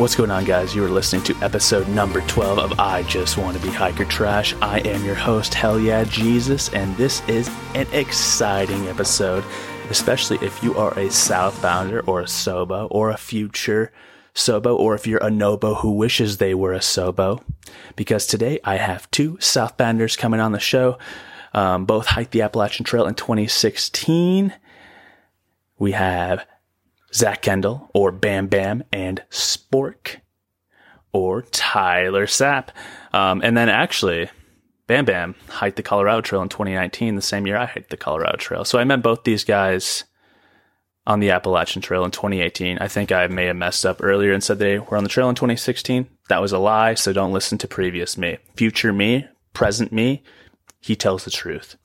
What's going on, guys? You are listening to episode number 12 of I Just Want to Be Hiker Trash. I am your host, Hell Yeah Jesus, and this is an exciting episode, especially if you are a Southbounder or a Sobo or a future Sobo, or if you're a Nobo who wishes they were a Sobo. Because today I have two Southbounders coming on the show. Um, both hiked the Appalachian Trail in 2016. We have Zack Kendall or Bam Bam and Spork or Tyler Sapp. Um, and then actually, Bam Bam hiked the Colorado Trail in 2019, the same year I hiked the Colorado Trail. So I met both these guys on the Appalachian Trail in 2018. I think I may have messed up earlier and said they were on the trail in 2016. That was a lie, so don't listen to previous me. Future me, present me, he tells the truth.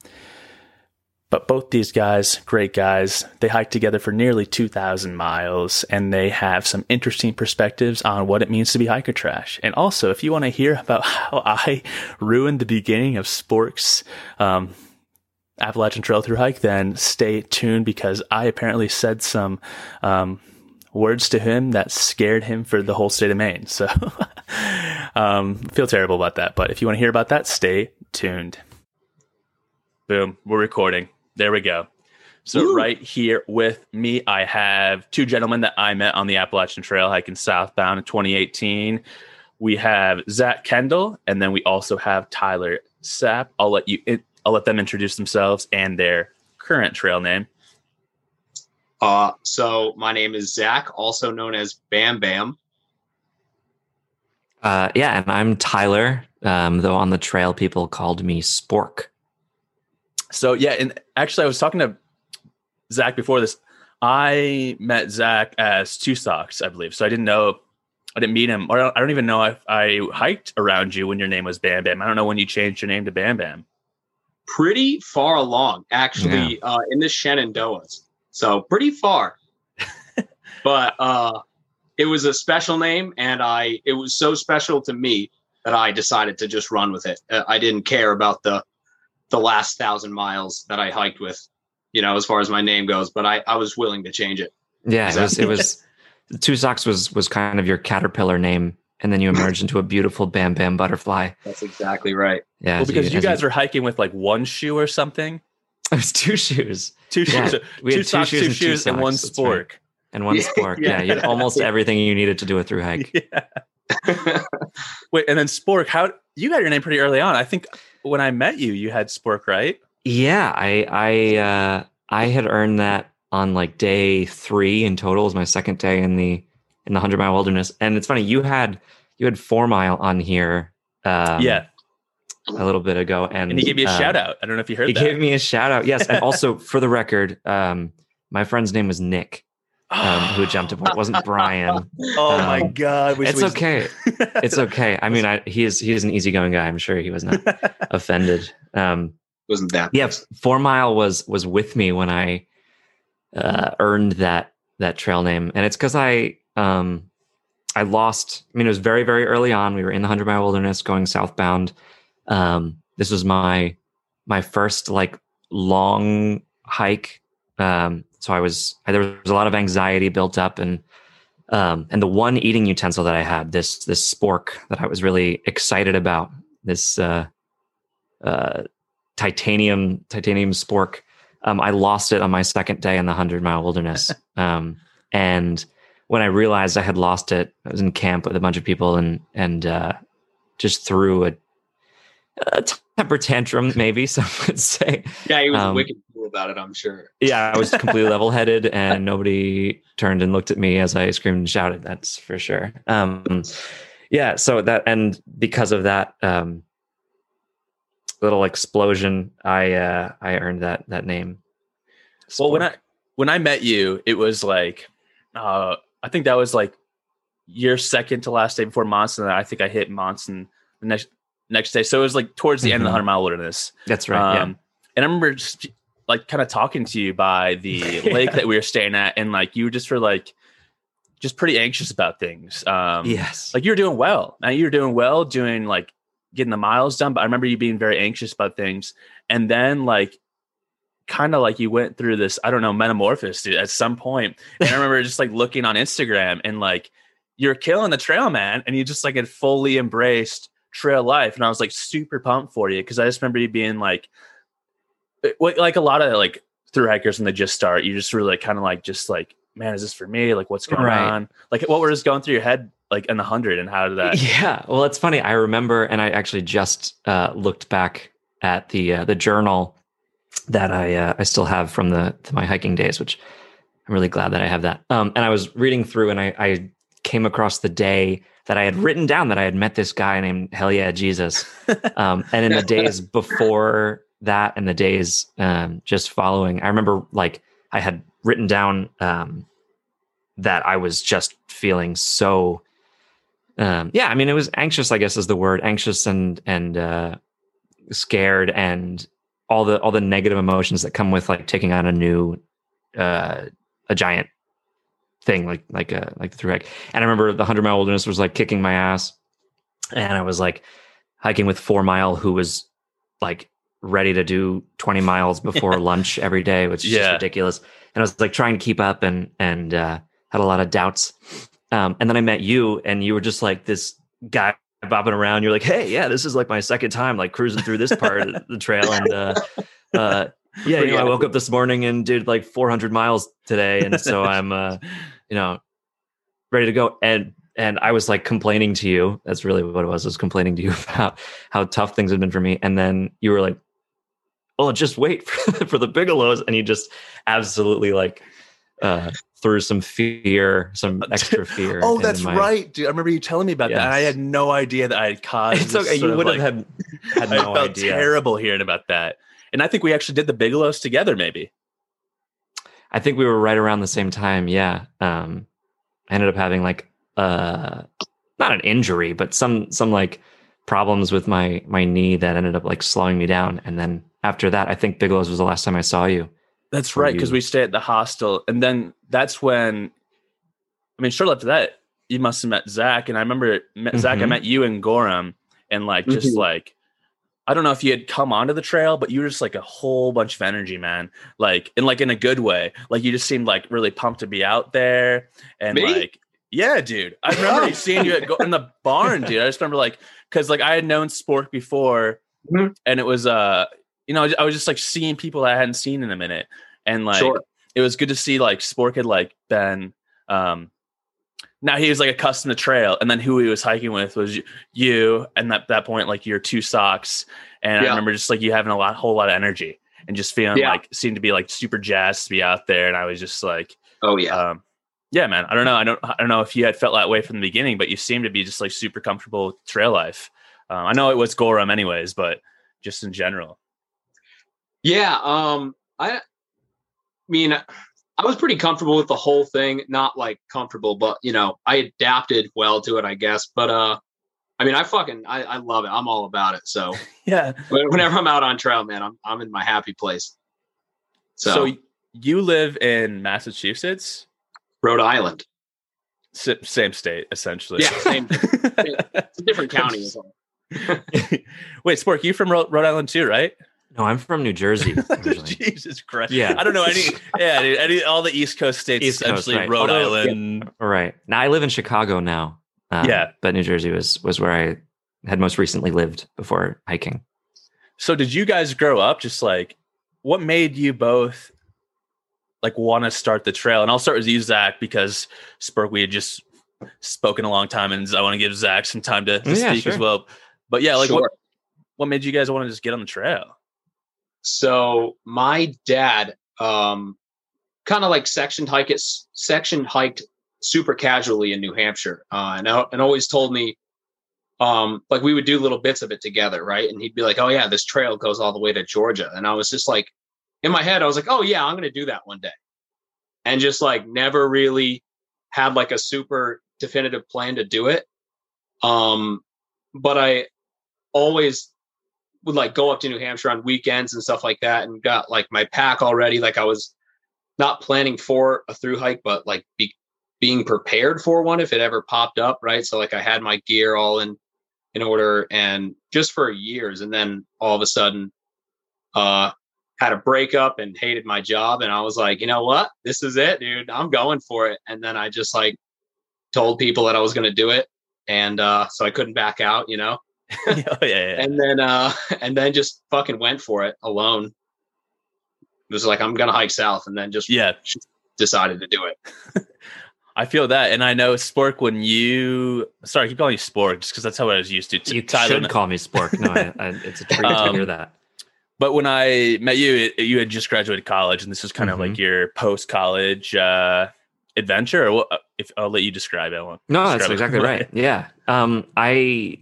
But both these guys, great guys, they hiked together for nearly 2,000 miles and they have some interesting perspectives on what it means to be hiker trash. And also, if you want to hear about how I ruined the beginning of Spork's um, Appalachian Trail through hike, then stay tuned because I apparently said some um, words to him that scared him for the whole state of Maine. So, um, feel terrible about that. But if you want to hear about that, stay tuned. Boom, we're recording. There we go. So Woo. right here with me, I have two gentlemen that I met on the Appalachian Trail hiking southbound in 2018. We have Zack Kendall, and then we also have Tyler Sapp. I'll let you. I'll let them introduce themselves and their current trail name. Uh, so my name is Zack, also known as Bam Bam. Uh, yeah, and I'm Tyler. Um, though on the trail, people called me Spork. So yeah, and actually, I was talking to Zack before this. I met Zack as two socks, I believe. So I didn't know, I didn't meet him, or I don't even know if I hiked around you when your name was Bam Bam. I don't know when you changed your name to Bam Bam. Pretty far along, actually, yeah. uh, in the Shenandoahs. So pretty far, but uh, it was a special name, and I it was so special to me that I decided to just run with it. Uh, I didn't care about the the last thousand miles that I hiked with, you know, as far as my name goes, but I, I was willing to change it. Yeah, it was, it was, Two Socks was, was kind of your caterpillar name. And then you emerged into a beautiful Bam Bam butterfly. That's exactly right. Yeah. Well, because you, you guys you, were hiking with like one shoe or something. It was two shoes. Two shoes. Yeah. we two had socks, two shoes, two shoes, and, and one spork. Right. And one spork. yeah. yeah. You had almost everything you needed to do a through hike. Yeah. Wait, and then spork, how you got your name pretty early on. I think when I met you, you had Spork, right? Yeah, I I uh, I had earned that on like day three in total. It was my second day in the in the hundred mile wilderness, and it's funny you had you had four mile on here. Um, yeah, a little bit ago, and, and he gave me a uh, shout out. I don't know if you heard. He that. gave me a shout out. Yes, and also for the record, um, my friend's name was Nick. Um, who jumped aboard. It wasn't Brian. oh um, my god! it's okay. it's okay. I mean, I, he is he is an easygoing guy. I'm sure he was not offended. Um, wasn't that? Yeah, Four Mile was was with me when I uh, earned that that trail name, and it's because I um, I lost. I mean, it was very very early on. We were in the Hundred Mile Wilderness going southbound. Um, this was my my first like long hike um, so I was there was a lot of anxiety built up, and um, and the one eating utensil that I had this this spork that I was really excited about this uh, uh, titanium titanium spork. Um, I lost it on my second day in the hundred mile wilderness, um, and when I realized I had lost it, I was in camp with a bunch of people and and uh, just threw a, a temper tantrum, maybe some would say. Yeah, he was um, wicked cool about it. I'm sure. Yeah, I was completely level headed, and nobody turned and looked at me as I screamed and shouted. That's for sure. Um, yeah, so that and because of that um, little explosion, I uh, I earned that that name. Well, when I when I met you, it was like uh, I think that was like your second to last day before Monson. and I think I hit Monson the next next day. So it was like towards the mm-hmm. end of the mm-hmm. hundred mile wilderness. That's right. Um, yeah. And I remember just like kind of talking to you by the lake that we were staying at, and like you just were like just pretty anxious about things. Um, yes, like you were doing well. Now you were doing well, doing like getting the miles done. But I remember you being very anxious about things, and then like kind of like you went through this, I don't know, metamorphosis dude, at some point. And I remember just like looking on Instagram and like you're killing the trail, man, and you just like had fully embraced trail life, and I was like super pumped for you because I just remember you being like, like a lot of like through hikers when they just start, you just really like kind of like just like, man, is this for me? Like, what's going right. on? Like, what was going through your head like in the hundred, and how did that? Yeah, well, it's funny. I remember, and I actually just uh, looked back at the uh, the journal that I uh, I still have from the my hiking days, which I'm really glad that I have that. Um, and I was reading through, and I, I came across the day that I had written down that I had met this guy named Hell Yeah Jesus. Um, and in the days before that, and the days um, just following, I remember like I had written down um, that I was just feeling so. Um, yeah, I mean, it was anxious. I guess is the word anxious and and uh, scared and all the all the negative emotions that come with like taking on a new uh, a giant thing like like a like the through hike. And I remember the hundred mile wilderness was like kicking my ass, and I was like hiking with four mile who was like ready to do 20 miles before lunch every day, which is yeah. just ridiculous. And I was like trying to keep up and and uh, had a lot of doubts. Um, and then I met you, and you were just like this guy bobbing around. You're like, hey, yeah, this is like my second time like cruising through this part of the trail, and uh, uh, yeah, you know, I woke up this morning and did like 400 miles today, and so I'm, uh, you know, ready to go. And and I was like complaining to you. That's really what it was. I was complaining to you about how tough things had been for me, and then you were like, "Oh, just wait for, for the Bigelows," and you just absolutely like uh, threw some fear, some extra fear. oh, that's my... right, dude. I remember you telling me about yes. that. I had no idea that I had caused. It's okay. You would have like, had, had no I felt idea. terrible hearing about that. And I think we actually did the Bigelows together, maybe. I think we were right around the same time. Yeah. Um, I ended up having like uh not an injury, but some some like problems with my my knee that ended up like slowing me down. And then after that, I think Bigelows was the last time I saw you. That's right, because we stayed at the hostel, and then that's when, I mean, shortly after that, you must have met Zack, and I remember met, mm-hmm. Zack. I mm-hmm. met you in Gorham, and like just mm-hmm. like I don't know if you had come onto the trail, but you were just like a whole bunch of energy, man. Like in like in a good way. Like you just seemed like really pumped to be out there. And Me? like, yeah, dude. I remember seeing you at go- in the barn, dude. I just remember like because like I had known Spork before, mm-hmm. and it was uh, you know, I was just like seeing people that I hadn't seen in a minute, and like sure. it was good to see like Spork had like been um now he was like accustomed to trail. And then who he was hiking with was you and at that point like your two socks. And yeah. i remember just like you having a lot whole lot of energy and just feeling yeah. like seemed to be like super jazzed to be out there. And i was just like oh yeah. um, yeah man i don't know. I don't i don't know if you had felt that way from the beginning but you seem to be just like super comfortable with trail life. Um, i know it was gorham anyways but just in general yeah um i mean I was pretty comfortable with the whole thing. Not like comfortable, but you know, I adapted well to it, I guess. But uh, I mean, I fucking I, I love it. I'm all about it. So yeah, whenever I'm out on trail, man, I'm I'm in my happy place. So, so you live in Massachusetts, Rhode Island, S- same state essentially. Yeah, same. it's a different county. Wait, Spork, you from Rhode Island too, right? No, I'm from New Jersey. Jesus Christ! Yeah, I don't know any. Yeah, any all the East Coast states, East essentially Coast, right. Rhode Although, Island. Yeah, right now, I live in Chicago now. Um, yeah, but New Jersey was was where I had most recently lived before hiking. So, did you guys grow up just like? What made you both like want to start the trail? And I'll start with you, Zack, because Spork, we had just spoken a long time, and I want to give Zack some time to, to yeah, speak sure. as well. But yeah, like sure. what what made you guys want to just get on the trail? So my dad, um, kind of like section hike it, section hiked super casually in New Hampshire, uh, and and always told me, um, like we would do little bits of it together, right? And he'd be like, "Oh yeah, this trail goes all the way to Georgia," and I was just like, in my head, I was like, "Oh yeah, I'm to do that one day," and just like never really had like a super definitive plan to do it. Um, but I always would like go up to New Hampshire on weekends and stuff like that and got like my pack already. Like I was not planning for a through hike, but like be, being prepared for one if it ever popped up. Right. So like I had my gear all in, in order and just for years. And then all of a sudden, uh, had a breakup and hated my job. And I was like, you know what? This is it, dude. I'm going for it. And then I just like told people that I was going to do it, and uh, so I couldn't back out, you know. oh, yeah, yeah. And then uh, and then just fucking went for it alone. It was like I'm gonna hike south, and then just yeah, decided to do it. I feel that, and I know Spork. When you sorry, I keep calling you Spork just because that's how I was used to. You Tyler, should call me Spork. No, I, I, it's a treat um, to hear that. But when I met you, it, you had just graduated college, and this was kind mm-hmm. of like your post college uh, adventure. Or uh, if I'll let you describe it. I no, that's exactly right. Yeah, um, I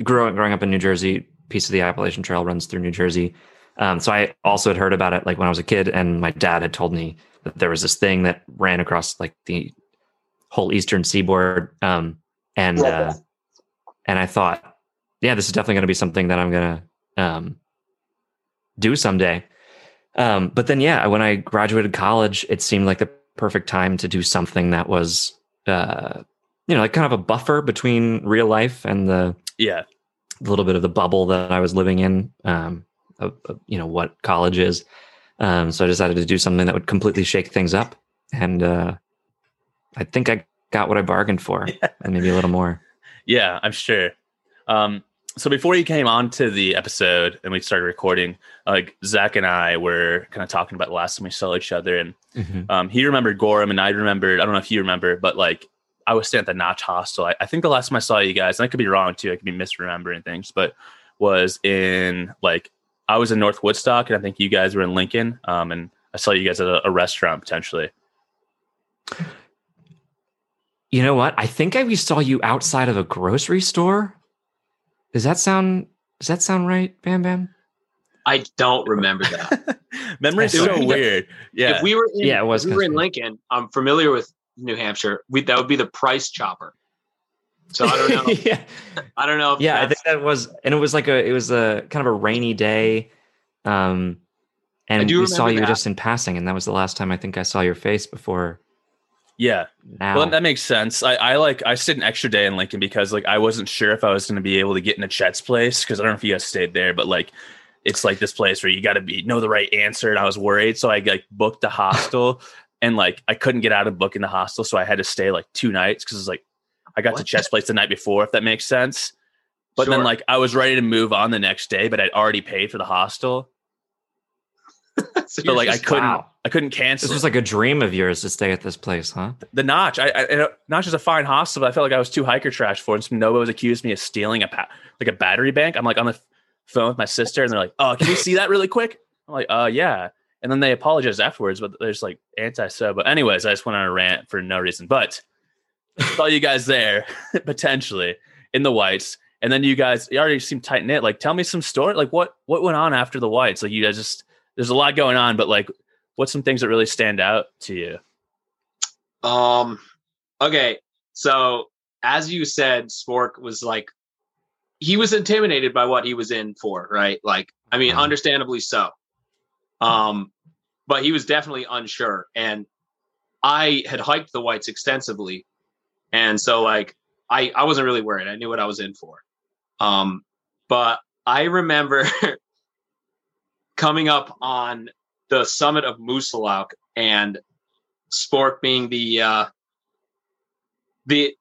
up growing up in New Jersey. Piece of the Appalachian Trail runs through New Jersey. Um, so I also had heard about it like when I was a kid, and my dad had told me that there was this thing that ran across like the whole eastern seaboard. Um, and uh, and I thought, yeah, this is definitely going to be something that I'm going to um, do someday. Um, but then, yeah, when I graduated college, it seemed like the perfect time to do something that was, uh, you know, like kind of a buffer between real life and the yeah, a little bit of the bubble that I was living in. Um, of, of, you know what college is. Um, so I decided to do something that would completely shake things up, and uh, I think I got what I bargained for, yeah. and maybe a little more. Yeah, I'm sure. Um, so before you came on to the episode and we started recording, like Zack and I were kind of talking about the last time we saw each other, and mm-hmm. um, he remembered Gorham, and I remembered. I don't know if you remember, but like I was staying at the Notch Hostel. I, I, think the last time I saw you guys, and I could be wrong too, I could be misremembering things, but was in like I was in North Woodstock, and I think you guys were in Lincoln. Um, and I saw you guys at a, a restaurant potentially. You know what? I think I saw you outside of a grocery store. Does that sound? Does that sound right, Bam Bam? I don't remember that. Memory's so weird. Yeah. If we were in, yeah, it was we were in Lincoln, I'm familiar with New Hampshire. We, that would be the Price Chopper. So I don't know. yeah. I don't know. yeah, I think that was, and it was like a, it was a kind of a rainy day. Um, and we saw you that. just in passing, and that was the last time I think I saw your face before. Yeah. Now. Well, that makes sense. I, I like I stayed an extra day in Lincoln because like I wasn't sure if I was going to be able to get into Chet's place because I don't know if you guys stayed there, but like it's like this place where you got to be know the right answer, and I was worried, so I like booked a hostel, and like I couldn't get out of booking the hostel, so I had to stay like two nights because it's like I got what? to Chet's place the night before, if that makes sense. But sure. then like I was ready to move on the next day, but I'd already paid for the hostel. so, so like I couldn't wow. I couldn't cancel. This was like a dream of yours to stay at this place, huh? The Notch. I, I Notch is a fine hostel, but I felt like I was too hiker trash for it. And Nobo's accused me of stealing a like a battery bank. I'm like on the phone with my sister, and they're like, "Oh, can you see that really quick?" I'm like, "Uh, yeah." And then they apologize afterwards, but there's like anti so. But anyways, I just went on a rant for no reason. But saw you guys there potentially in the whites, and then you guys you already seem tight knit. Like, tell me some story. Like, what what went on after the whites? Like, you guys just there's a lot going on, but like, what's some things that really stand out to you? Um. Okay, so as you said, Spork was like he was intimidated by what he was in for, right? Like, I mean, uh-huh. understandably so. Um, but he was definitely unsure. And I had hiked the whites extensively and so like I I wasn't really worried. I knew what I was in for. Um, but I remember coming up on the summit of Moosilauke and Spork being the uh, the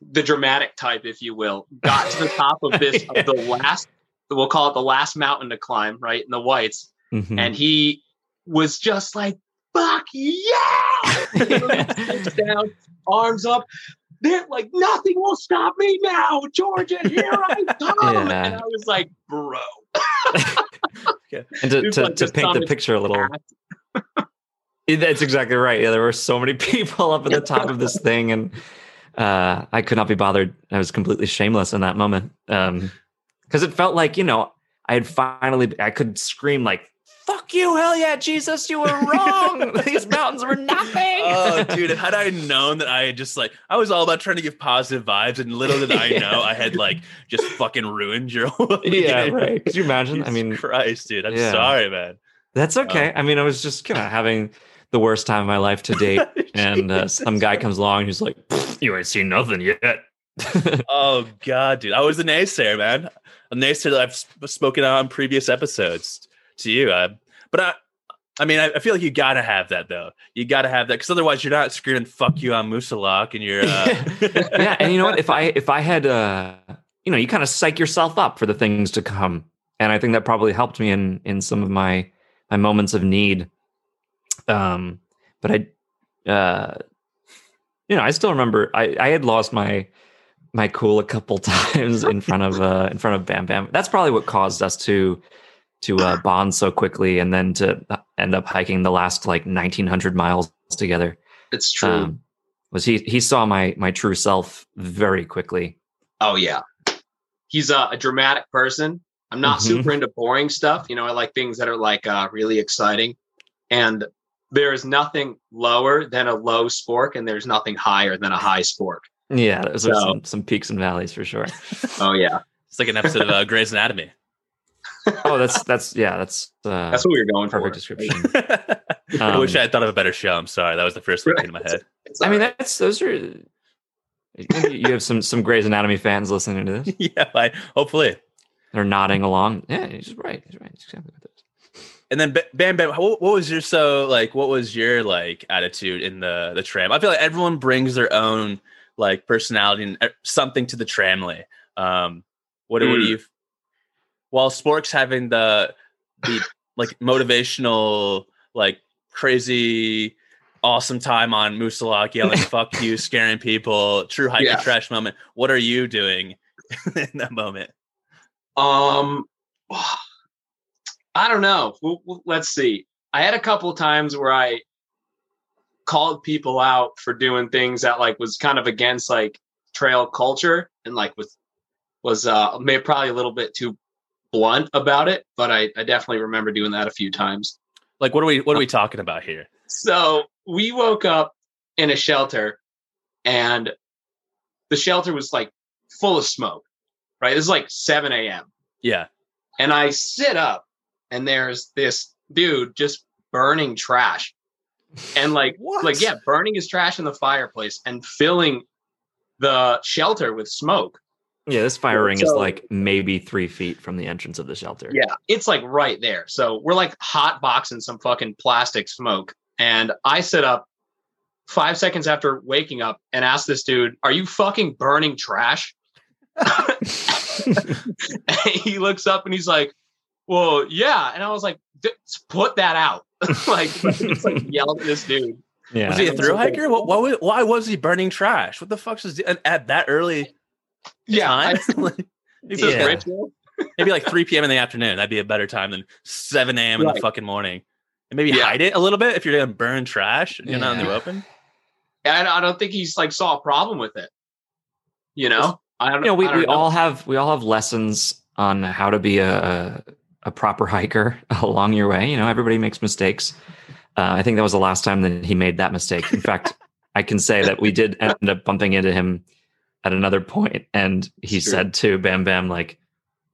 the dramatic type, if you will, got to the top of this of the last we'll call it the last mountain to climb, right? In the whites. Mm-hmm. And he was just like, fuck yeah! down, arms up they're like, nothing will stop me now, Georgia. Here I come. Yeah. And I was like, bro. and to, to, like to paint the picture a little. That's exactly right. Yeah, there were so many people up at the top of this thing, and uh, I could not be bothered. I was completely shameless in that moment because um, it felt like you know I had finally I could scream like fuck you, hell yeah, Jesus, you were wrong. These mountains were nothing. oh, dude, had I known that I had just like, I was all about trying to give positive vibes, and little did I know I had like just fucking ruined your whole Yeah, right. Could you imagine? Jesus I mean, Christ, dude, I'm yeah. sorry, man. That's okay. Um, I mean, I was just kind of having the worst time of my life to date, and uh, some guy comes along who's like, "You ain't seen nothing yet." oh god, dude, I was a naysayer, man. A naysayer that I've spoken on previous episodes to you. Uh, but I, I mean, I, I, feel like you gotta have that though. You gotta have that because otherwise, you're not screaming "fuck you" on Moosilauke, and you're. Uh... yeah, and you know what? If I if I had, uh, you know, you kind of psych yourself up for the things to come, and I think that probably helped me in in some of my my moments of need. Um, but I, uh, you know, I still remember I I had lost my my cool a couple times in front of uh in front of Bam Bam. That's probably what caused us to to uh, bond so quickly and then to uh, end up hiking the last like 1900 miles together. It's true. Um, was he he saw my my true self very quickly. Oh yeah. He's a, a dramatic person. I'm not mm-hmm. super into boring stuff. You know, I like things that are like uh, really exciting. And there is nothing lower than a low spork, and there's nothing higher than a high spork. Yeah, those so, are some, some peaks and valleys for sure. oh yeah, it's like an episode of uh, Grey's Anatomy oh, that's that's yeah, that's uh, that's what we were going perfect for. description. um, I wish I had thought of a better show. I'm sorry, that was the first thing in my head. I mean, that's those are. you have some some Grey's Anatomy fans listening to this. yeah, I, hopefully they're nodding along. Yeah, he's right. He's right. He's exactly And then Bam Bam, what, what was your so like? What was your like attitude in the the tram? I feel like everyone brings their own like personality and uh, something to the tramily. Um, what, mm. what do hmm. you while Spork's having the the like motivational, like crazy awesome time on Moosilauke yelling "fuck you," scaring people, true hiker yeah. trash moment. What are you doing in that moment? Um, I don't know. We'll, we'll, let's see. I had a couple times where I called people out for doing things that like was kind of against like trail culture and like was was uh maybe probably a little bit too blunt about it, but I, I definitely remember doing that a few times. Like, what are we what are we uh, talking about here? So we woke up in a shelter, and the shelter was like full of smoke. Right, this is like seven a.m. Yeah, and I sit up, and there's this dude just burning trash, and like like yeah, burning his trash in the fireplace and filling the shelter with smoke. Yeah, this fire ring so, is like maybe three feet from the entrance of the shelter. Yeah, it's like right there. So we're like hot boxing some fucking plastic smoke. And I sit up five seconds after waking up and ask this dude, Are you fucking burning trash? he looks up and he's like, Well, yeah. And I was like, Put that out. like, it's like yelled at this dude. Yeah. Was he a through hiker? What, what, why was he burning trash? What the fuck's his at that early? Yeah, I, maybe, yeah. maybe like 3 p.m. in the afternoon. That'd be a better time than 7 a.m. Right. in the fucking morning. And maybe yeah. hide it a little bit if you're gonna burn trash. You're yeah. not in the open. And I don't think he's like saw a problem with it. You know, I don't. You know, we, we know. all have we all have lessons on how to be a a proper hiker along your way. You know, everybody makes mistakes. Uh, I think that was the last time that he made that mistake. In fact, I can say that we did end up bumping into him at another point and he said to Bam Bam like,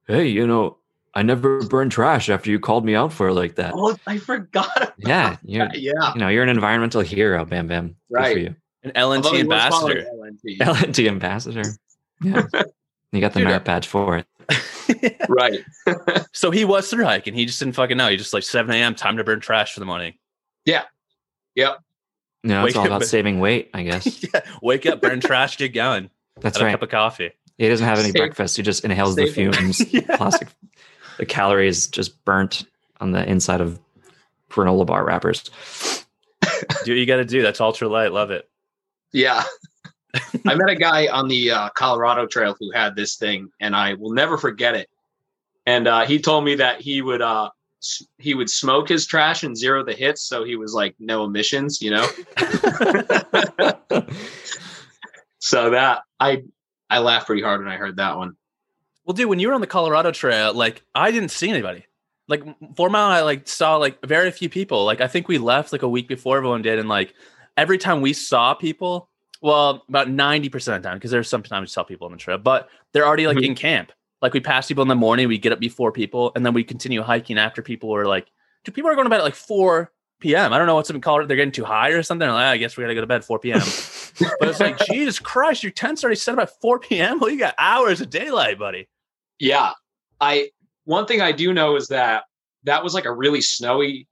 "Hey, you know, I never burned trash after you called me out for it like that." Oh, I forgot. yeah, you're, yeah. You know, you're an environmental hero, Bam Bam. Right. Good for you. An LNT ambassador. LNT. LNT ambassador. Yeah. you got the Dude, merit badge for it. right. so he was through hiking. He just didn't fucking know. He just like 7 a.m. time to burn trash for the morning. Yeah. Yep. No, it's all about saving weight, I guess. yeah. Wake up, burn trash, get going. That's right. A cup of coffee. He doesn't have any Save. breakfast. He just inhales Save. the fumes. yeah. Plastic, the calories just burnt on the inside of granola bar wrappers. do what you got to do. That's ultra light. Love it. Yeah. I met a guy on the uh, Colorado Trail who had this thing, and I will never forget it. And uh, he told me that he would uh, he would smoke his trash and zero the hits, so he was like no emissions, you know. So that I I laughed pretty hard when I heard that one. Well, dude, when you were on the Colorado Trail, like I didn't see anybody. Like Four Mile, I like saw like very few people. Like I think we left like a week before everyone did, and like every time we saw people, well, about ninety percent of the time, because there's sometimes we saw people on the trail, but they're already like mm-hmm. in camp. Like we pass people in the morning, we get up before people, and then we continue hiking after people were like, do people are going to bed at like four p.m. I don't know what's been called. They're getting too high or something. Like, ah, I guess we got to go to bed 4 p.m. but it's like, Jesus Christ, your tent's already set up at 4 p.m. Well, you got hours of daylight, buddy. Yeah. I, one thing I do know is that that was like a really snowy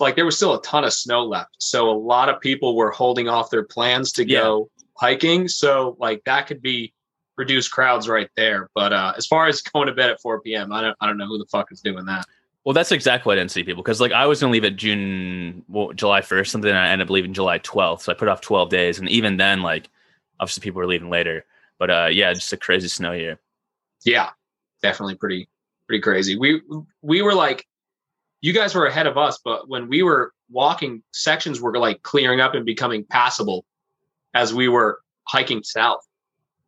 like there was still a ton of snow left, so a lot of people were holding off their plans to go hiking. So like that could be reduced crowds right there. But uh, as far as going to bed at 4 p.m., I don't I don't know who the fuck is doing that. Well, that's exactly why I didn't see people because like I was gonna leave at June, well, July first, something. And I ended up leaving July twelfth, so I put off twelve days, and even then, like obviously people were leaving later. But uh, yeah, just a crazy snow year. Yeah, definitely pretty pretty crazy. We we were like, you guys were ahead of us, but when we were walking, sections were like clearing up and becoming passable as we were hiking south.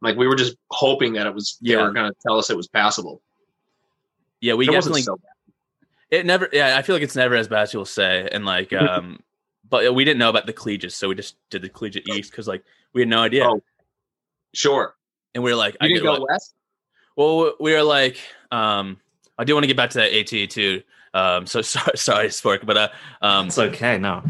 Like we were just hoping that it was they Yeah. were going to tell us it was passable. Yeah, we It wasn't definitely so bad. It never. Yeah, I feel like it's never as bad as you'll say, and like um, but we didn't know about the collegiates, so we just did the collegiate east because like we had no idea, Oh, Sure, and we were like, you I didn't go west. Well, we were like, um, I do want to get back to that AT too. Um, so sorry, sorry, Spork, but uh, um, It's okay. No.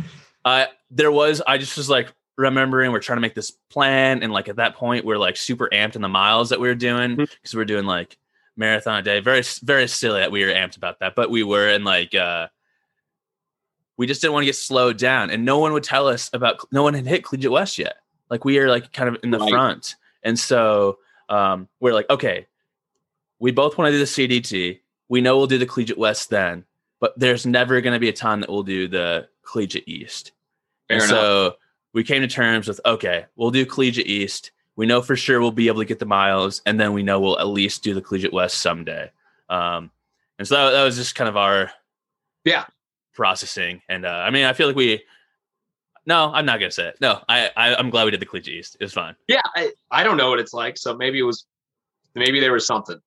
I there was I just was like remembering we're trying to make this plan, and like at that point we're like super amped in the miles that we were doing because we are doing like marathon a day. Very very silly that we were amped about that, but we were and like uh, we just didn't want to get slowed down, and no one would tell us about. No one had hit Collegiate West yet. Like we are like kind of in the Right. front, and so um, we're like, okay, we both want to do the CDT. We know we'll do the Collegiate West then, but there's never going to be a time that we'll do the Collegiate East. Fair and enough. so we came to terms with okay, we'll do Collegiate East. We know for sure we'll be able to get the miles, and then we know we'll at least do the Collegiate West someday. Um, and so that, that was just kind of our Yeah. processing. And uh, I mean, I feel like we. No, I'm not gonna say it. No, I, I I'm glad we did the Collegiate East. It was fun. Yeah, I, I don't know what it's like, so maybe it was maybe there was something.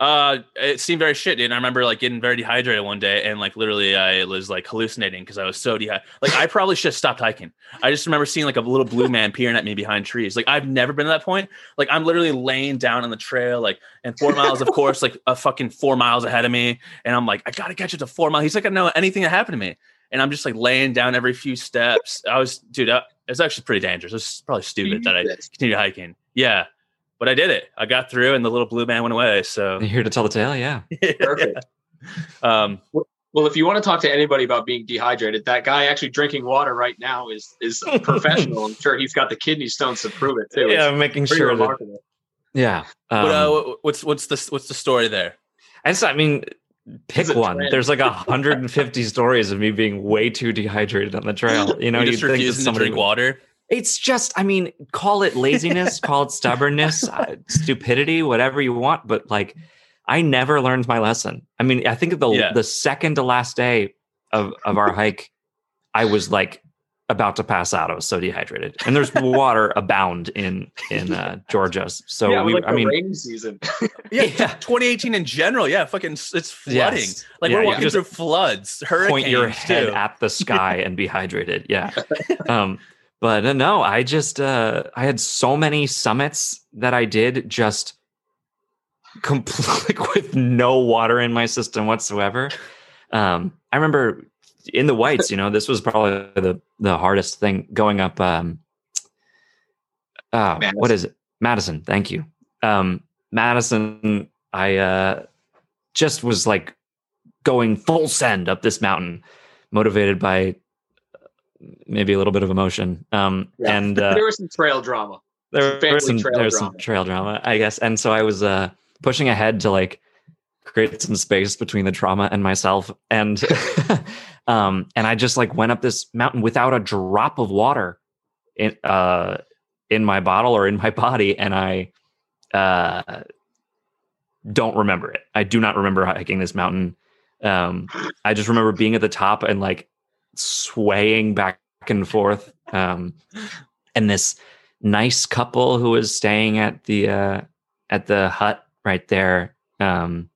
Uh, it seemed very shit, dude. And I remember like getting very dehydrated one day, and like literally, I was like hallucinating because I was so dehydrated. Like I probably should have stopped hiking. I just remember seeing like a little blue man peering at me behind trees. Like I've never been to that point. Like I'm literally laying down on the trail, like and four miles, of course, like a fucking four miles ahead of me, and I'm like, I gotta catch it to four miles. He's like, I know anything that happened to me, and I'm just like laying down every few steps. I was, dude, it was actually pretty dangerous. It was probably stupid that I continued hiking. Yeah. But I did it. I got through, and the little blue man went away. So You're here to tell the tale. Yeah. Perfect. um, Well, if you want to talk to anybody about being dehydrated, that guy actually drinking water right now is is a professional. I'm sure he's got the kidney stones to prove it too. yeah, It's making pretty sure that. remarkable. Yeah. what, uh, Um, what's what's the what's the story there? I just, I mean, pick one. trend. There's like 150 stories of me being way too dehydrated on the trail. You know, you you just think that to somebody drink water. It's just, I mean, call it laziness, call it stubbornness, uh, stupidity, whatever you want. But like, I never learned my lesson. I mean, I think the Yeah. the second to last day of of our hike, I was like about to pass out. I was so dehydrated, and there's water abound in in uh, Georgia. So yeah, we, like I mean, rainy season. Yeah, Yeah. 2018 in general. Yeah, fucking, it's flooding. Yes. Like Yeah, we're walking through floods, hurricanes point your head too. at the sky and be hydrated. Yeah. Um, but uh, no, I just uh, I had so many summits that I did just completely with no water in my system whatsoever. Um, I remember in the whites, you know, this was probably the the hardest thing going up. Um, uh, what is it? Madison. Thank you. Um, Madison. I uh, just was like going full send up this mountain, motivated by maybe a little bit of emotion. Um, Yeah. and uh, there was some trail drama. there, was some trail there was some drama. trail drama, I guess. And so I was uh, pushing ahead to like create some space between the trauma and myself, and um, and I just like went up this mountain without a drop of water in uh in my bottle or in my body, and I uh don't remember it. I do not remember hiking this mountain. Um, I just remember being at the top and like swaying back and forth. Um, and this nice couple who was staying at the uh, at the hut right there. Um,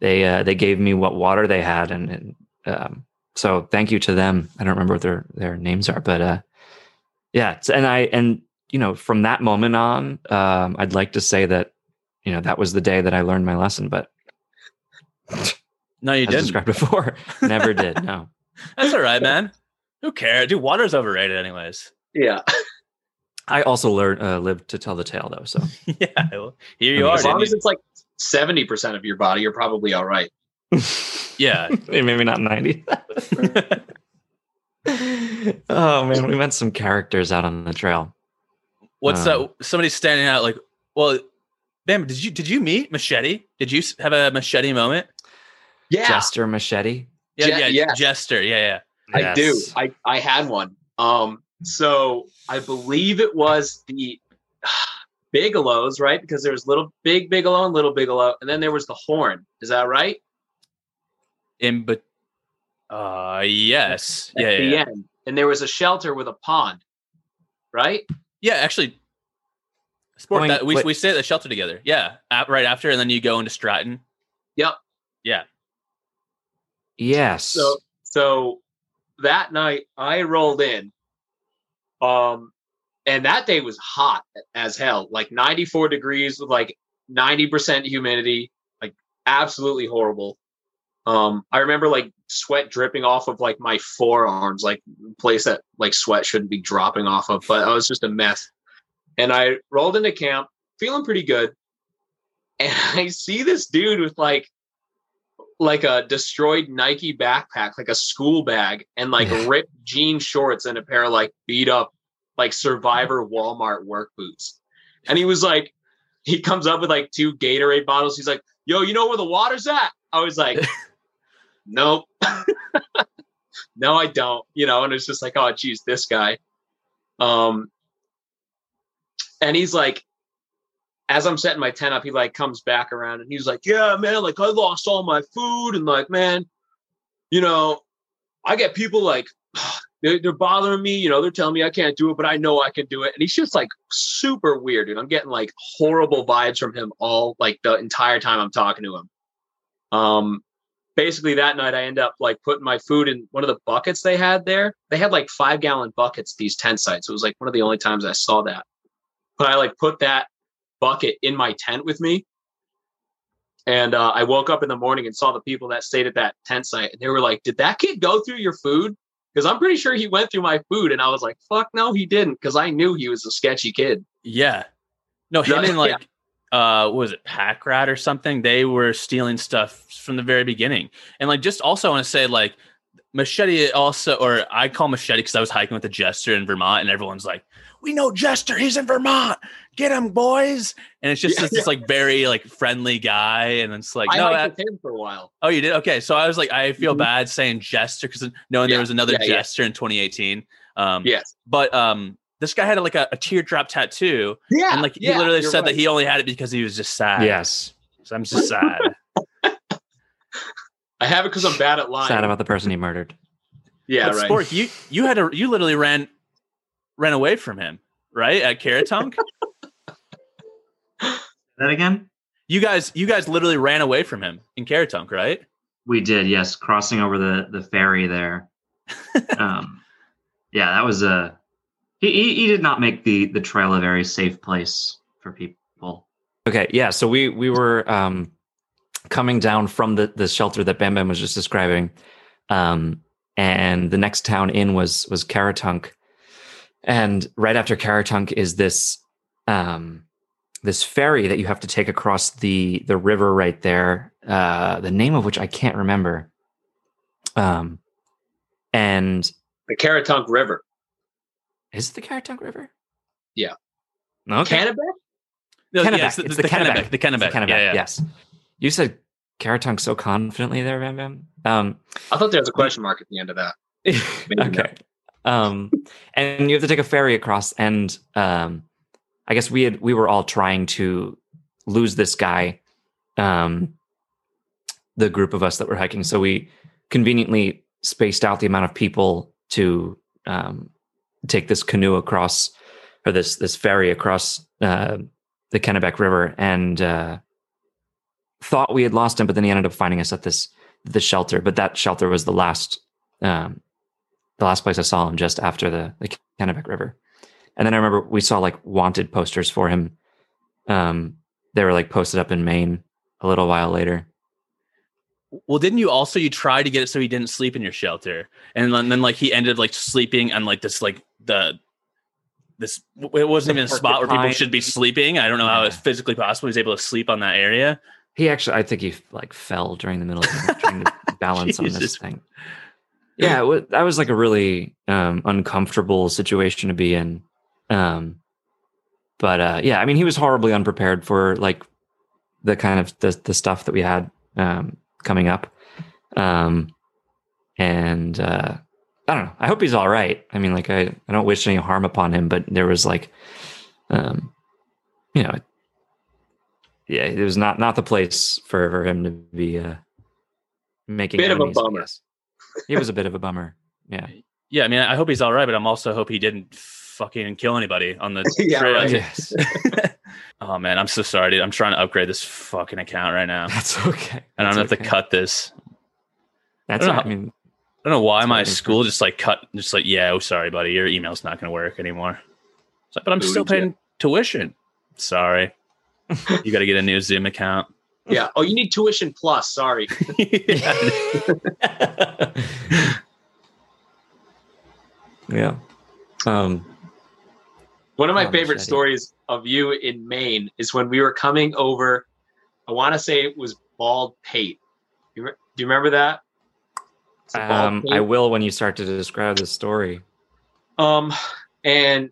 they uh, they gave me what water they had, and, and um, so thank you to them. I don't remember what their their names are, but uh, yeah. And I and you know from that moment on, um, I'd like to say that you know that was the day that I learned my lesson, but no, you didn't. described before, never did. No. That's all right, man. Who cares? Dude, water's overrated, anyways. Yeah. I also learned uh, lived to tell the tale though, so yeah, well, here you I mean, are. As long dude. as it's like seventy percent of your body, you're probably all right. Yeah. maybe not 90. oh man, we met some characters out on the trail. What's Um, that? Somebody standing out like, well, Bam, did you did you meet Machete? Did you have a Machete moment? Yeah, Jester Machete. Yeah, Je- yeah, yeah. Jester. Yeah, yeah. I do. I I had one. Um, so I believe it was the Bigelows, right? Because there was little big Bigelow and little Bigelow, and then there was the Horn. Is that right? In but uh yes. At Yeah, yeah. the Yeah. end, and there was a shelter with a pond, right? Yeah, actually Spork Going- that we wait. we stay at the shelter together. Yeah. At, right after and then you go into Stratton. Yep. Yeah. Yes. So so that night I rolled in. Um and that day was hot as hell, like 94 degrees with like 90% humidity, like absolutely horrible. Um I remember like sweat dripping off of like my forearms, like place that like sweat shouldn't be dropping off of, but I was just a mess. And I rolled into camp feeling pretty good. And I see this dude with like like a destroyed Nike backpack, like a school bag, and like ripped jean shorts and a pair of like beat up like survivor Walmart work boots. And he was like, he comes up with like two Gatorade bottles. He's like, yo, you know where the water's at? I was like, nope. no, I don't. You know, and it's just like, oh geez, this guy. Um and he's like, as I'm setting my tent up, he like comes back around and he's like, Yeah, man, like I lost all my food, and like, man, you know, I get people like they're, they're bothering me, you know, they're telling me I can't do it, but I know I can do it. And he's just like super weird, dude. I'm getting like horrible vibes from him all like the entire time I'm talking to him. Um basically that night I end up like putting my food in one of the buckets they had there. They had like five gallon buckets, these tent sites. It was like one of the only times I saw that. But I like put that bucket in my tent with me. And uh, I woke up in the morning and saw the people that stayed at that tent site. And they were like, Did that kid go through your food? Because I'm pretty sure he went through my food. And I was like, Fuck no, he didn't. Because I knew he was a sketchy kid. Yeah. No, him Yeah. and like uh was it pack rat or something they were stealing stuff from the very beginning and like just also want to say like machete also or i call machete because i was hiking with the jester in vermont and everyone's like we know jester he's in vermont get him boys and it's just Yeah, this, this like very like friendly guy and it's like I no liked that, him for a while. oh you did okay so i was like i feel Mhm. bad saying jester because knowing there was another yeah, yeah. jester in 2018 um Yes. but um this guy had like a, a teardrop tattoo Yeah. and like he yeah, literally said right. that he only had it because he was just sad. yes. So I'm just sad. I have it because I'm bad at lying. Sad about the person he murdered. yeah, but right. Spork, you you had to you literally ran ran away from him, right? At Caratunk? That again? you guys you guys literally ran away from him in Caratunk, right? We did, yes, crossing over the the ferry there. um, yeah, that was a. He, he he did not make the the trail a very safe place for people. Okay, yeah. So we we were um, coming down from the the shelter that Bam Bam was just describing, um, and the next town in was was Caratunk, and right after Caratunk is this um, this ferry that you have to take across the the river right there, uh, the name of which I can't remember. Um, and the Caratunk River. is it the Caratunk River? Yeah. Okay. Kennebec? No, Kennebec. yeah, it's the, It's the, the Kennebec. Kennebec. The Kennebec. It's the Kennebec, Yeah, yeah. Yes. You said Caratunk so confidently there, Bam Bam. Um, I thought there was a question mark at the end of that. Okay. Um, and you have to take a ferry across, and um, I guess we had we were all trying to lose this guy. Um, the group of us that were hiking, so we conveniently spaced out the amount of people to um, take this canoe across, or this this ferry across uh, the Kennebec River, and uh, thought we had lost him, but then he ended up finding us at this the shelter. But that shelter was the last um, the last place I saw him just after the, the Kennebec River. And then I remember we saw like wanted posters for him. Um, they were like posted up in Maine a little while later. Well, didn't you also you tried to get it so he didn't sleep in your shelter, and then, then like he ended like sleeping on like this like the this it wasn't even a spot where people should be sleeping. I don't know how it's physically possible. He's able to sleep on that area. He actually, I think he like fell during the middle of trying to balance on this thing. Yeah, it was, that was like a really um, uncomfortable situation to be in. Um, but uh, yeah, I mean, he was horribly unprepared for like the kind of the, the stuff that we had um, coming up. Um, and uh, I don't know. I hope he's all right. I mean, like I, I don't wish any harm upon him, but there was like, um, you know, yeah, it was not not the place for for him to be uh, making. A bit of a bummer. guess. It was a bit of a bummer. Yeah. Yeah, I mean, I hope he's all right, but I'm also hope he didn't fucking kill anybody on the Yeah, trail. right. Yes. oh man, I'm so sorry, dude. I'm trying to upgrade this fucking account right now, That's okay. and I'm gonna That's have to cut this. That's I all don't. I mean, I don't know why That's my what school just like cut, just like, yeah, oh sorry, buddy, your email's not gonna work anymore. Like, but I'm still Booted you. paying tuition. Sorry, you got to get a new Zoom account. Yeah. Oh, you need tuition plus. Sorry. yeah. Um, One of my Oh, favorite stories of you in Maine is when we were coming over. I want to say it was Baldpate. You re- do you remember that? um, I will when you start to describe the story. Um, and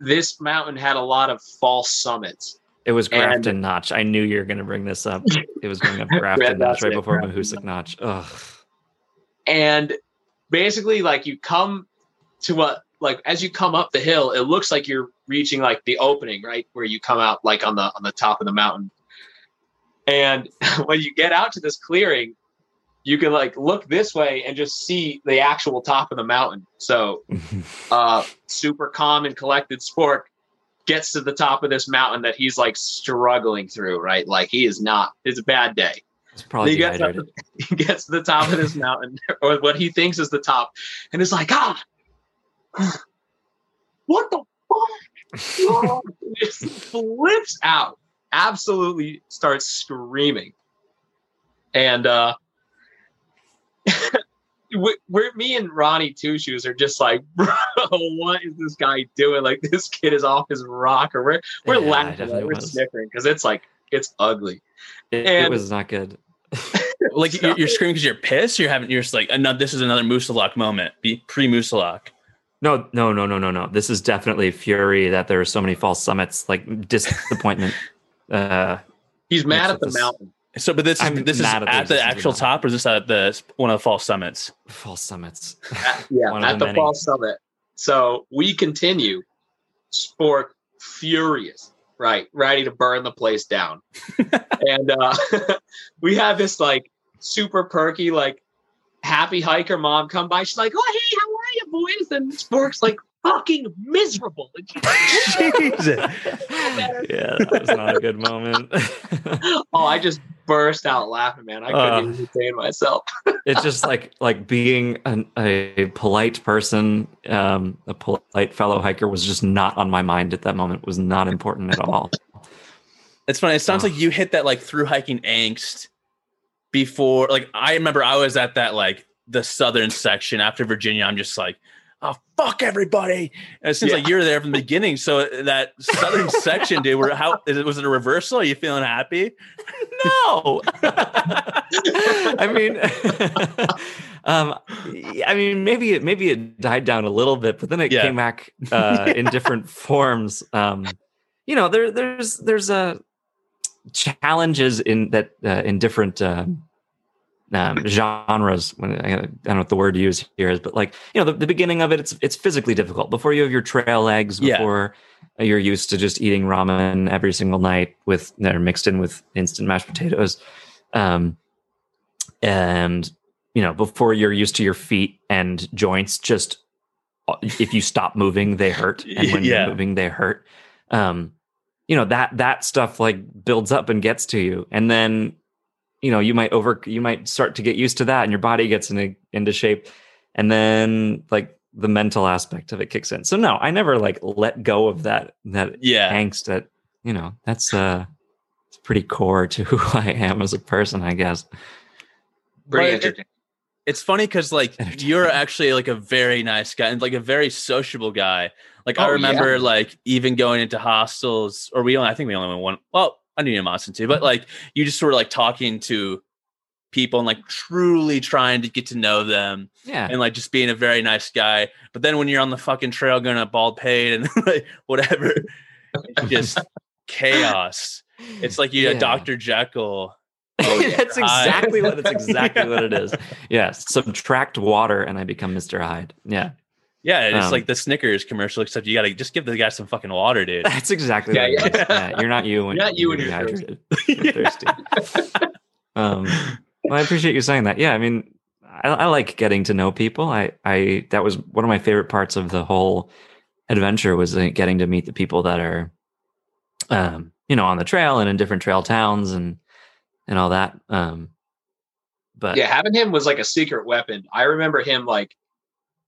this mountain had a lot of false summits. It was And- Grafton Notch. I knew you were going to bring this up. It was going up Grafton Notch right before Mahoosic Notch. Ugh. and basically like you come to what, like as you come up the hill it looks like you're reaching like the opening right where you come out like on the on the top of the mountain and when you get out to this clearing you can like look this way and just see the actual top of the mountain so uh super calm and collected Spork gets to the top of this mountain that he's like struggling through right like he is not it's a bad day It's probably he gets, up, he gets to the top of this mountain, or what he thinks is the top, and is like, ah, what the fuck? just flips out, absolutely starts screaming. And uh we're me and Ronnie Two Shoes are just like, bro, what is this guy doing? Like this kid is off his rocker. We're we're Yeah, laughing, like, we're was. snickering because it's like it's ugly. It, it was not good. like you're, you're screaming because you're pissed. You're having, you're just like, another, this is another Moosilauke moment. Be pre Moosilauke. No, no, no, no, no, no. This is definitely fury that there are so many false summits, like disappointment. uh, He's mad at the this- mountain. So, but this is I'm this is at the at the actual the top, or is this at the one of the false summits? false summits. Yeah, One at the the many. fall summit. So we continue. Spork furious, right? Ready to burn the place down. and uh we have this like super perky, like happy hiker mom come by. She's like, Oh hey, how are you, boys? And Spork's like fucking miserable. And she's like, Jesus. yeah, that was not a good moment. oh, I just burst out laughing, man. I couldn't Uh. even contain myself. it's just like like being an, a polite person, um, a polite fellow hiker was just not on my mind at that moment. Was not important at all. It's funny. It sounds Oh. like you hit that like through hiking angst before. Like I remember I was at that like the southern section after Virginia. I'm just like, oh fuck everybody. And it seems Yeah. like you're there from the beginning. So that southern section, dude, were how is it was it a reversal? Are you feeling happy? No, I mean, um, I mean, maybe it maybe it died down a little bit, but then it Yeah. came back uh, in different forms. Um, you know, there there's there's a challenges in that uh, in different um, um, genres. When I, don't know what the word to use here is, but like you know, the, the beginning of it, it's it's physically difficult before you have your trail legs, Yeah. before you're used to just eating ramen every single night with they're mixed in with instant mashed potatoes, um, and you know, before you're used to your feet and joints just uh, if you stop moving they hurt and when Yeah. you're moving they hurt um you know that that stuff like builds up and gets to you and then you know you might over you might start to get used to that and your body gets in, into shape and then like the mental aspect of it kicks in so no i never like let go of that that Yeah. angst that you know that's uh it's pretty core to who i am as a person i guess Pretty But it- It's funny because like you're actually like a very nice guy and like a very sociable guy. Like I Oh, remember yeah. like even going into hostels or we only I think we only went one well, I knew in Austin too, but mm-hmm. like you just sort of like talking to people and like truly trying to get to know them Yeah. and like just being a very nice guy. But then when you're on the fucking trail going to Baldpate and like whatever, it's just chaos. It's like you Yeah. a Dr. Jekyll. Oh, yeah. that's exactly what that's exactly what it is. Yes. Subtract water and I become Mr. Hyde. Yeah. Yeah, it's Um, like the Snickers commercial, except you gotta just give the guy some fucking water, dude. That's exactly Yeah, what yeah. is. Yeah. You're not you when You're not you when you're you're. You're thirsty. Um, well, I appreciate you saying that. Yeah, I mean, I, I like getting to know people. I, I that was one of my favorite parts of the whole adventure was uh, getting to meet the people that are, um, you know, on the trail and in different trail towns and and all that. Um, but yeah, having him was like a secret weapon. I remember him like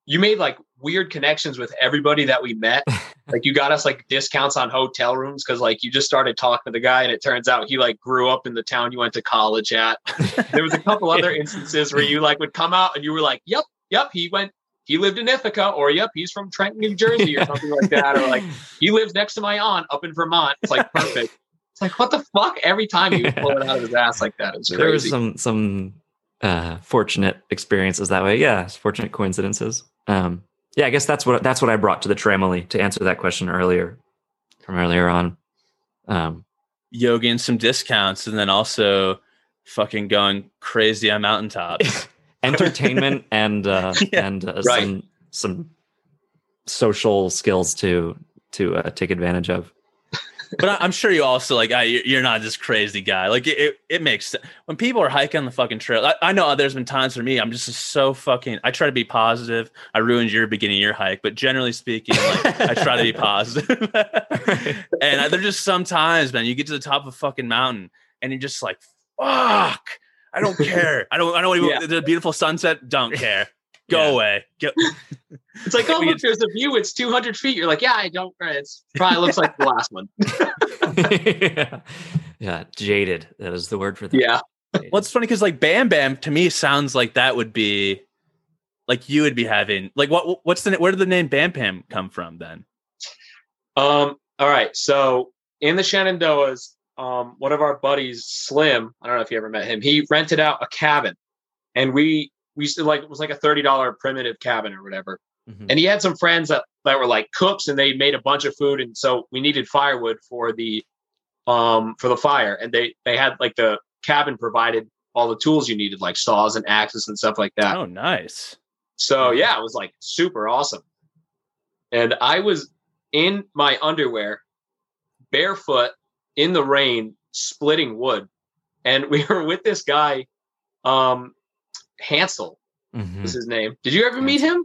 you made like weird connections with everybody that we met. like you got us like discounts on hotel rooms because like you just started talking to the guy and it turns out he like grew up in the town you went to college at. there was a couple other instances where you like would come out and you were like, Yep, yep, he went he lived in Ithaca, or yep, he's from Trenton, New Jersey, or something like that, or like he lives next to my aunt up in Vermont. It's like perfect. It's like what the fuck? Every time he would pull it out of his ass like that, it's there was some some uh, fortunate experiences that way. Yeah, fortunate coincidences. Um, yeah, I guess that's what that's what I brought to the Tramily to answer that question earlier from earlier on. Um, Yogi and some discounts, and then also fucking going crazy on mountaintops. entertainment and uh, Yeah, and uh, right. some some social skills to to uh, take advantage of. But I, I'm sure you also like I, you're not this crazy guy. Like it, it, it makes sense when people are hiking on the fucking trail. I, I know there's been times for me. I'm just so fucking. I try to be positive. I ruined your beginning of your hike, but generally speaking, like I try to be positive. and I, there's just sometimes, man, you get to the top of a fucking mountain and you're just like, fuck. I don't care. I don't. I don't even. Yeah. The beautiful sunset. Don't care. Go Yeah. away. Go, It's like, oh, We look, there's a view. It's 200 feet. You're like, yeah, I don't. It's probably looks like the last one. yeah. yeah, jaded. That is the word for that. Yeah. Jaded. Well, funny because like Bam Bam to me sounds like that would be like you would be having like what what's the where did the name Bam Bam come from then? Um. All right. So in the Shenandoahs, um, one of our buddies, Slim. I don't know if you ever met him. He rented out a cabin, and we we used to like it was like a thirty dollar primitive cabin or whatever. Mhm. And he had some friends that that were like cooks, and they made a bunch of food, and so we needed firewood for the um for the fire, and they they had like the cabin provided all the tools you needed, like saws and axes and stuff like that. Oh, nice. So yeah, it was like super awesome. And I was in my underwear, barefoot in the rain, splitting wood. And we were with this guy, um, Hansel Mhm. is his name. Did you ever meet him?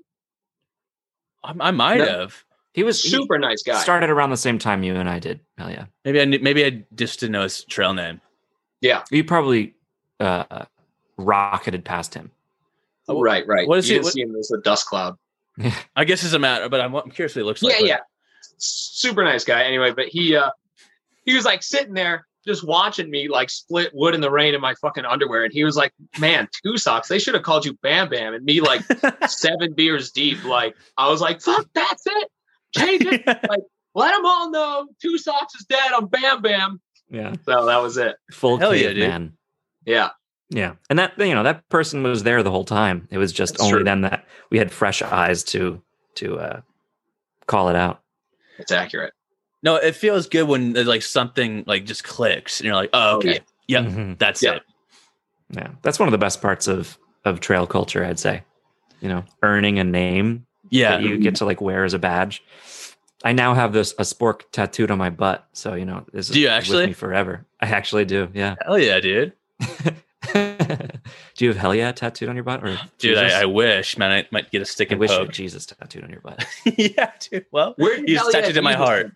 I, I might No. have. He was he Super nice guy. started around the same time you and I did. Hell yeah. Maybe I knew, maybe I just didn't know his trail name. Yeah. You probably uh, rocketed past him. Oh, right, right. What is you he- didn't what- see him as a dust cloud. I guess it doesn't matter, but I'm, I'm curious what he looks like. yeah, but- yeah. Super nice guy. Anyway, but he uh he was like sitting there just watching me like split wood in the rain in my fucking underwear. And he was like, Man, two socks, they should have called you Bam Bam. And me like seven beers deep. Like I was like, fuck, that's it. Change it. Like let them all know two socks is dead. I'm Bam Bam. Yeah. So that was it. Full Hell yeah, caveman. dude. Yeah. Yeah. And that you know, that person was there the whole time. It was just That's only true. then that we had fresh eyes to to uh call it out. It's accurate. No, it feels good when there's like something like just clicks and you're like, oh, okay, yeah. yep, Mhm. that's Yeah. it. Yeah. That's one of the best parts of of trail culture, I'd say. You know, earning a name Yeah. that you get to like wear as a badge. I now have this a spork tattooed on my butt, so you know this is Do you with actually? me forever. I actually do, yeah. Hell yeah, dude. do you have hell yeah tattooed on your butt, or Dude, I, I wish, man, I might get a stick I and wish you poke. had Jesus tattooed on your butt. yeah, dude. Well, Where did He's hell yeah tattooed in my Jesus heart.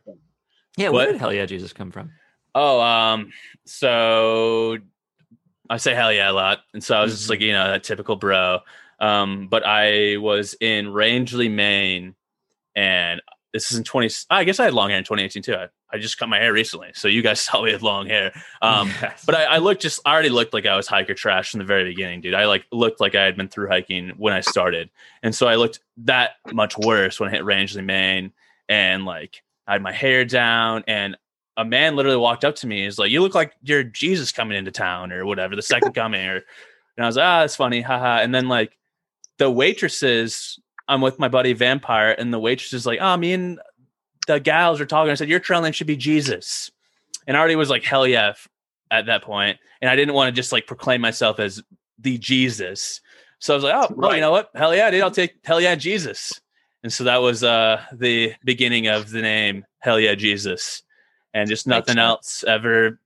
Yeah, What? where did hell yeah Jesus come from? Oh, um, so I say hell yeah a lot, and so I was just Mhm. like, you know, that typical bro. Um, but I was in Rangeley, Maine, and this is in twenty. I guess I had long hair in 2018 too. I, I just cut my hair recently, so you guys saw me with long hair. Um, Yes. but I, I looked just I already looked like I was hiker trash from the very beginning, dude. I like looked like I had been through hiking when I started. And so I looked that much worse when I hit Rangeley, Maine, and like I had my hair down and a man literally walked up to me. He's like, "You look like you're Jesus coming into town, or whatever, the second coming." Or, and I was like, "Ah, it's funny, haha." And then like the waitresses, I'm with my buddy Vampire, and the waitress is like, "Oh, me and the gals are talking." I said, "Your trail name should be Jesus," and I already was like, "Hell yeah!" at that point, and I didn't want to just like proclaim myself as the Jesus. So I was like, "Oh, well, you know what? Hell yeah, dude! I'll take hell yeah, Jesus." And so that was uh the beginning of the name Hell yeah, Jesus and just nothing else ever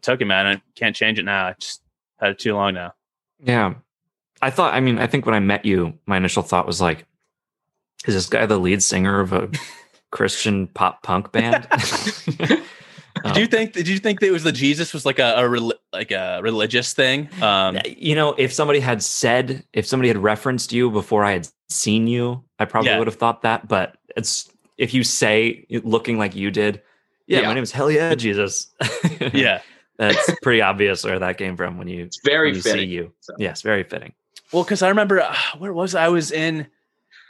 took it, man. I can't change it now. I just had it too long now. Yeah. I thought, I mean, I think when I met you, my initial thought was like, is this guy the lead singer of a Christian pop punk band? did you think? Did you think that it was the Jesus was like a, a like a religious thing? Um, you know, if somebody had said, if somebody had referenced you before I had seen you, I probably yeah. would have thought that. But it's if you say looking like you did, yeah, yeah. my name is Hell Yeah Jesus. yeah. That's pretty obvious where that came from when you, it's very when you fitting. see you. So. Yes, very fitting. Well, because I remember uh, where was I? I was in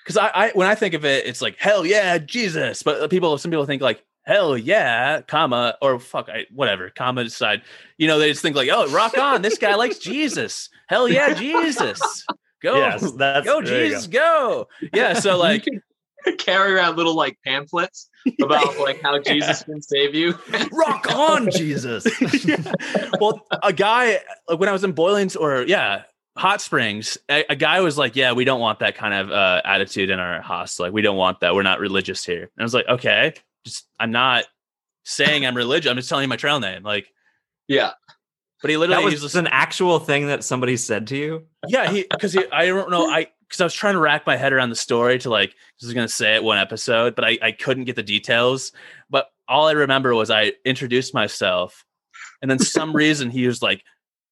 because I, I when I think of it, it's like hell yeah, Jesus. But people, some people think like hell yeah, comma or fuck, I, whatever, comma aside. You know, they just think like, oh, rock on, this guy likes Jesus. Hell yeah, Jesus. Go, yes, that's, go, Jesus, go. go. Yeah, so like carry around little like pamphlets about like how Jesus can save you. Rock on, Jesus. yeah. Well, a guy like when I was in Boilings or yeah, Hot Springs, a, a, guy was like, "Yeah, we don't want that kind of uh, attitude in our hostel. Like, we don't want that. We're not religious here." And I was like, "Okay, just I'm not saying I'm religious. I'm just telling you my trail name." Like, yeah. But he literally that was an actual thing that somebody said to you. Yeah, he because I don't know I because I was trying to rack my head around the story to like I was gonna say it one episode, but I, I couldn't get the details. But all I remember was I introduced myself, and then some reason he was like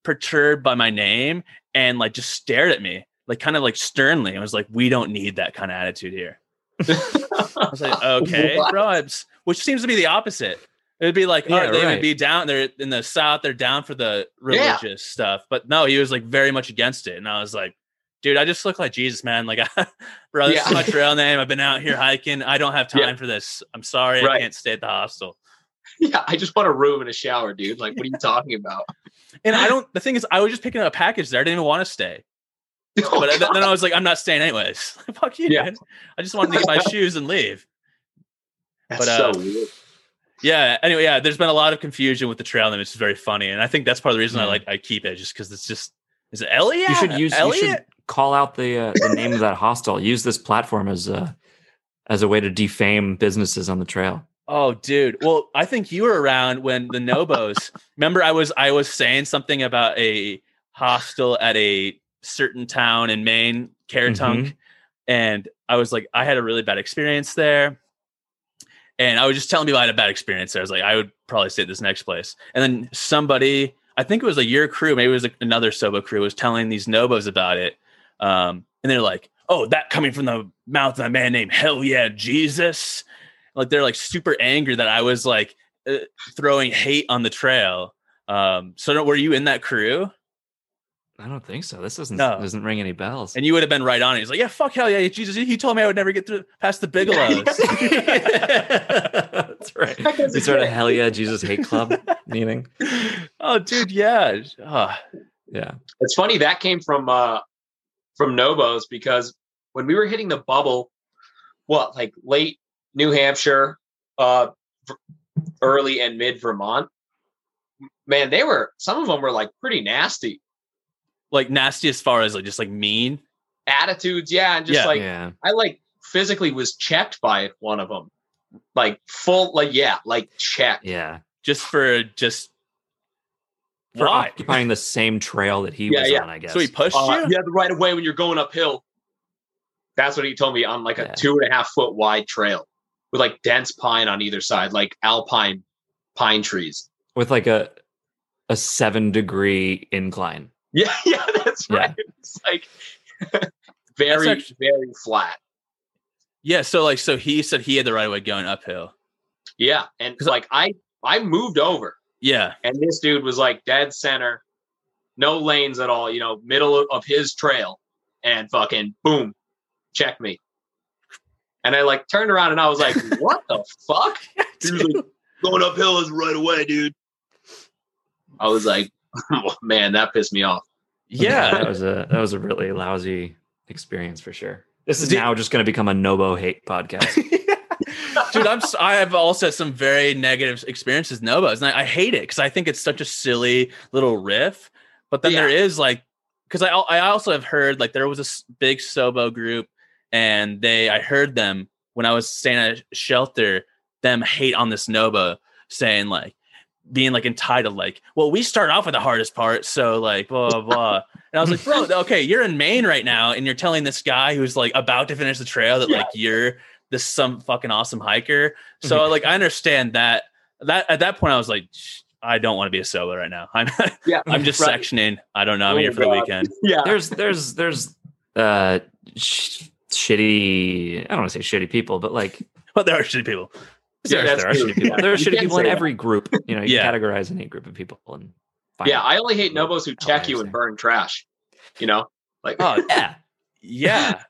perturbed by my name and like just stared at me, like kind of like sternly. I was like, "We don't need that kind of attitude here." I was like, "Okay, bro," which seems to be the opposite. It'd be like, yeah, they right. would be down. They're in the south. They're down for the religious yeah. stuff, but no, he was like very much against it. And I was like, dude, I just look like Jesus, man. Like, bro, this yeah. is my trail name. I've been out here hiking. I don't have time for this. I'm sorry, right. I can't stay at the hostel. Yeah, I just want a room and a shower, dude. Like, what are you talking about? And I don't. The thing is, I was just picking up a package there. I didn't even want to stay. Oh, but God. then I was like, I'm not staying anyways. Fuck you, yeah. man. I just wanted to get my shoes and leave. That's but, uh, so weird. Yeah. Anyway, yeah. There's been a lot of confusion with the trail name, It's is very funny, and I think that's part of the reason mm. I like I keep it, just because it's just is it Elliot? You should use Elliot? You should call out the uh, the name of that hostel. Use this platform as a as a way to defame businesses on the trail. Oh, dude. Well, I think you were around when the Nobos. remember, I was I was saying something about a hostel at a certain town in Maine, Caratunk, mm-hmm. and I was like, I had a really bad experience there. And I was just telling people I had a bad experience there. I was like, I would probably stay at this next place. And then somebody, I think it was a your crew, maybe it was another Sobo crew, was telling these Nobos about it. Um, and they're like, oh, that coming from the mouth of a man named Hell Yeah Jesus. Like they're like super angry that I was like uh, throwing hate on the trail. Um, so were you in that crew? I don't think so. This doesn't no. doesn't ring any bells. And you would have been right on it. He's like, yeah, fuck hell yeah, Jesus. He told me I would never get through past the Bigelows. That's right. We sort of hell yeah, Jesus hate club meeting. Oh, dude, yeah, oh. yeah. It's funny that came from uh from Nobos because when we were hitting the bubble, what like late New Hampshire, uh, early and mid Vermont, man, they were some of them were like pretty nasty, like nasty as far as like just like mean attitudes, yeah, and just yeah, like yeah. I like physically was checked by one of them, like full, like yeah, like check, yeah, just for just for Why? occupying the same trail that he yeah, was yeah. on, I guess. So he pushed uh, you? Yeah, the right away when you're going uphill. That's what he told me on like a yeah. two and a half foot wide trail with like dense pine on either side, like alpine pine trees. With like a a seven degree incline. Yeah, yeah, that's right. It's like very, actually, very flat. Yeah, so like so he said he had the right way going uphill. Yeah. And like I I moved over yeah. And this dude was like dead center, no lanes at all, you know, middle of his trail, and fucking boom, check me. And I like turned around and I was like, what the fuck? He was like, going uphill is right away, dude. I was like, oh, man, that pissed me off. Yeah, that was a that was a really lousy experience for sure. This is Did- now just going to become a Nobo hate podcast. dude i'm s- i have also had some very negative experiences nobos and i, I hate it because i think it's such a silly little riff but then Yeah. there is like because I, I also have heard like there was a s- big sobo group and they i heard them when i was staying at a shelter them hate on this nobo saying like being like entitled like well we start off with the hardest part so like blah blah blah. And i was like bro okay you're in maine right now and you're telling this guy who's like about to finish the trail that Yeah. like you're this some fucking awesome hiker. So like i understand that that at that point i was like i don't want to be a sobo right now. I'm Yeah, i'm just Right. sectioning. I don't know. I'm Oh here for the weekend. Yeah, there's there's there's uh sh- shitty. I don't want to say shitty people, but like but there are shitty people Yeah, there, that's there are shitty people. Yeah, There are shitty people in that. every group. You know, you Yeah. categorize any group of people and find yeah. I only hate nobos who Oh, check you and understand. burn trash. You know, like oh yeah. yeah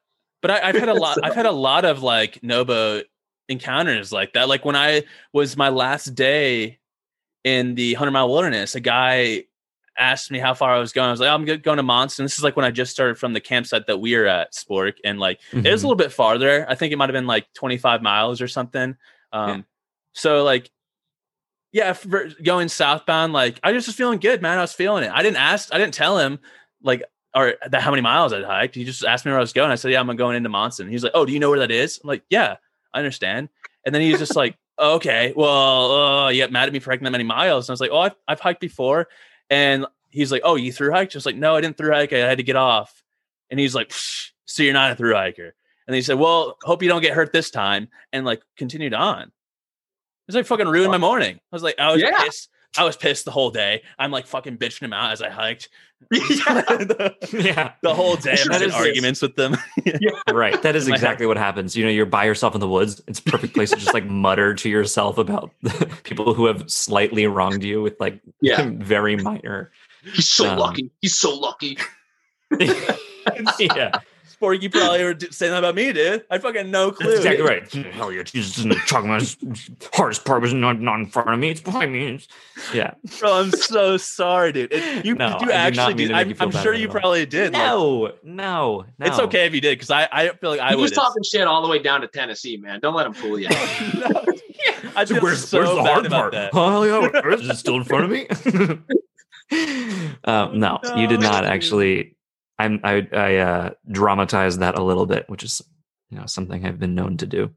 but I, i've had a lot i've had a lot of like nobo encounters like that like when i was my last day in the 100 mile wilderness a guy asked me how far i was going i was like i'm going to monson this is like when i just started from the campsite that we are at spork and like it was a Mhm. little bit farther i think it might have been like 25 miles or something um Yeah. so like yeah for going southbound like i just was feeling good man i was feeling it i didn't ask i didn't tell him like or that how many miles I'd hiked. He just asked me where I was going. I said, "Yeah, I'm going into Monson." He's like, "Oh, do you know where that is?" I'm like, "Yeah, I understand." And then he's just like, "Oh, "Okay, well, uh, you got mad at me for hiking that many miles." And I was like, "Oh, I've, I've hiked before." And he's like, "Oh, you through hiked?" I was like, "No, I didn't through hike. I had to get off." And he's like, "Psh, "So you're not a through hiker?" And he said, "Well, hope you don't get hurt this time." And like continued on. It's like fucking ruined my morning. I was like, I was Yeah. pissed. I was pissed the whole day. I'm like fucking bitching him out as I hiked. the, yeah. the whole day, I'm having is- arguments with them. Right. That is exactly what happens. You know, you're by yourself in the woods. It's a perfect place to just like mutter to yourself about people who have slightly wronged you with like Yeah. very minor. he's so Um, lucky. He's so lucky. yeah. Sporky probably were d- saying that about me, dude. I fucking no clue. That's exactly right. Hell yeah, Jesus isn't talking about his hardest part was not, not in front of me. It's behind me. It's- yeah. Bro, I'm so sorry, dude. It, you No, I you do actually not did. I'm, you I'm sure you all. probably did. like, No, no, no. it's okay if you did because I, I feel like I he would. was talking shit all the way down to Tennessee, man. Don't let him fool you. No, I feel where's, so where's the bad hard about part? that. Oh, yeah, where- is it still in front of me? um, no, you did not actually. I'm I I uh, dramatized that a little bit, which is you know something I've been known to do.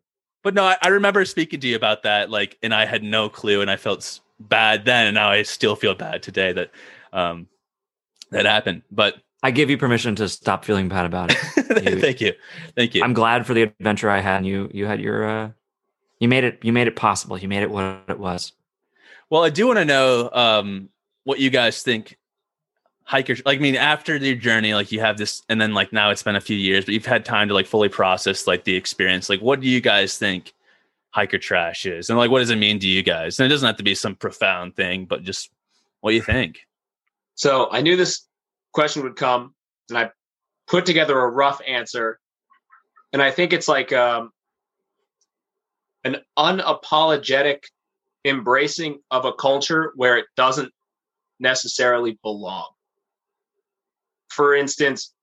But no, I, I remember speaking to you about that, like, and I had no clue, and I felt bad then, and now I still feel bad today that um that happened. But I give you permission to stop feeling bad about it. thank you, thank you. I'm glad for the adventure I had. And you you had your uh, you made it you made it possible. You made it what it was. Well, I do want to know um, what you guys think hikers like. I mean, after your journey, like you have this, and then like now it's been a few years, but you've had time to like fully process like the experience. Like, what do you guys think hiker trash is, and like what does it mean to you guys? And it doesn't have to be some profound thing, but just what do you think? So I knew this question would come, and I put together a rough answer. And I think it's like um, an unapologetic embracing of a culture where it doesn't necessarily belong. For instance,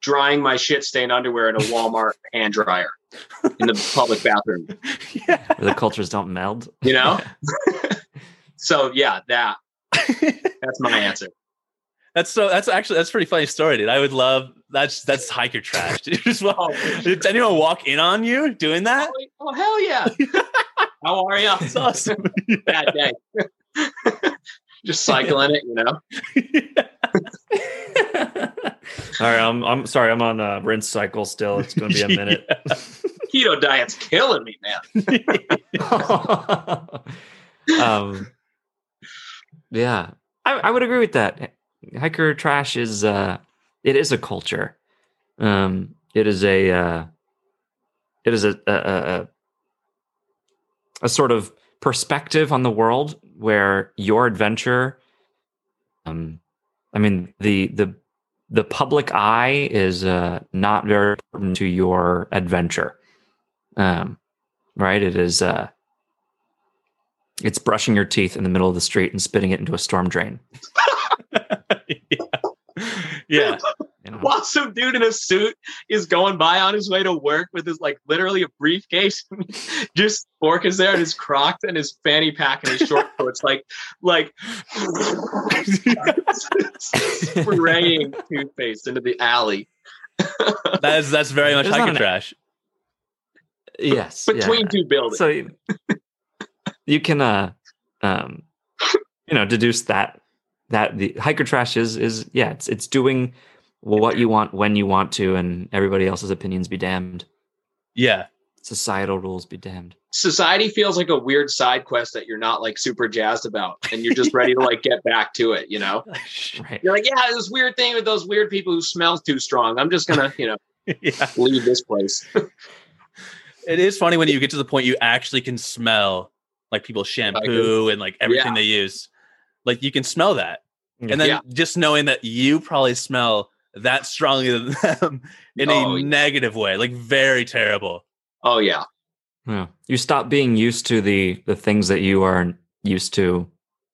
drying my shit stained underwear in a Walmart hand dryer in the public bathroom. yeah. Where the cultures don't meld. You know? So yeah, that that's my answer. That's so. That's actually that's a pretty funny story, dude. I would love that's that's hiker trash. Dude. Just walk- oh, Did anyone walk in on you doing that? Oh, oh hell yeah! How are you? That's awesome. Bad day. Just cycling it, you know. All right, I'm I'm sorry. I'm on a rinse cycle still. It's going to be a minute. Keto diet's killing me, man. um, yeah, I, I would agree with that. Hiker trash is uh, it is a culture. Um, it is a uh, it is a a, a a sort of perspective on the world where your adventure. Um, I mean the the the public eye is uh, not very important to your adventure. Um, right? It is uh, It's brushing your teeth in the middle of the street and spitting it into a storm drain. yeah. yeah. You? While some dude in a suit is going by on his way to work with his like literally a briefcase, just Spork is there and his Crocs and his fanny pack and his short shorts, like like spraying toothpaste into the alley That's that's very much There's not hiker an- trash. Yes. between yeah. two buildings. So you, you can uh um you know deduce that that the hiker trash is is yeah it's it's doing what you want when you want to and everybody else's opinions be damned Yeah. societal rules be damned Society feels like a weird side quest that you're not like super jazzed about, and you're just ready to like get back to it. You know, right you're like, yeah, this weird thing with those weird people who smell too strong. I'm just gonna, you know, yeah. leave this place. It is funny when you get to the point you actually can smell like people's shampoo and like everything Yeah. they use. Like you can smell that. And mm-hmm. then Yeah. just knowing that you probably smell that strongly to them in Oh, a yeah. negative way, like very terrible. Oh yeah, yeah you stop being used to the the things that you are used to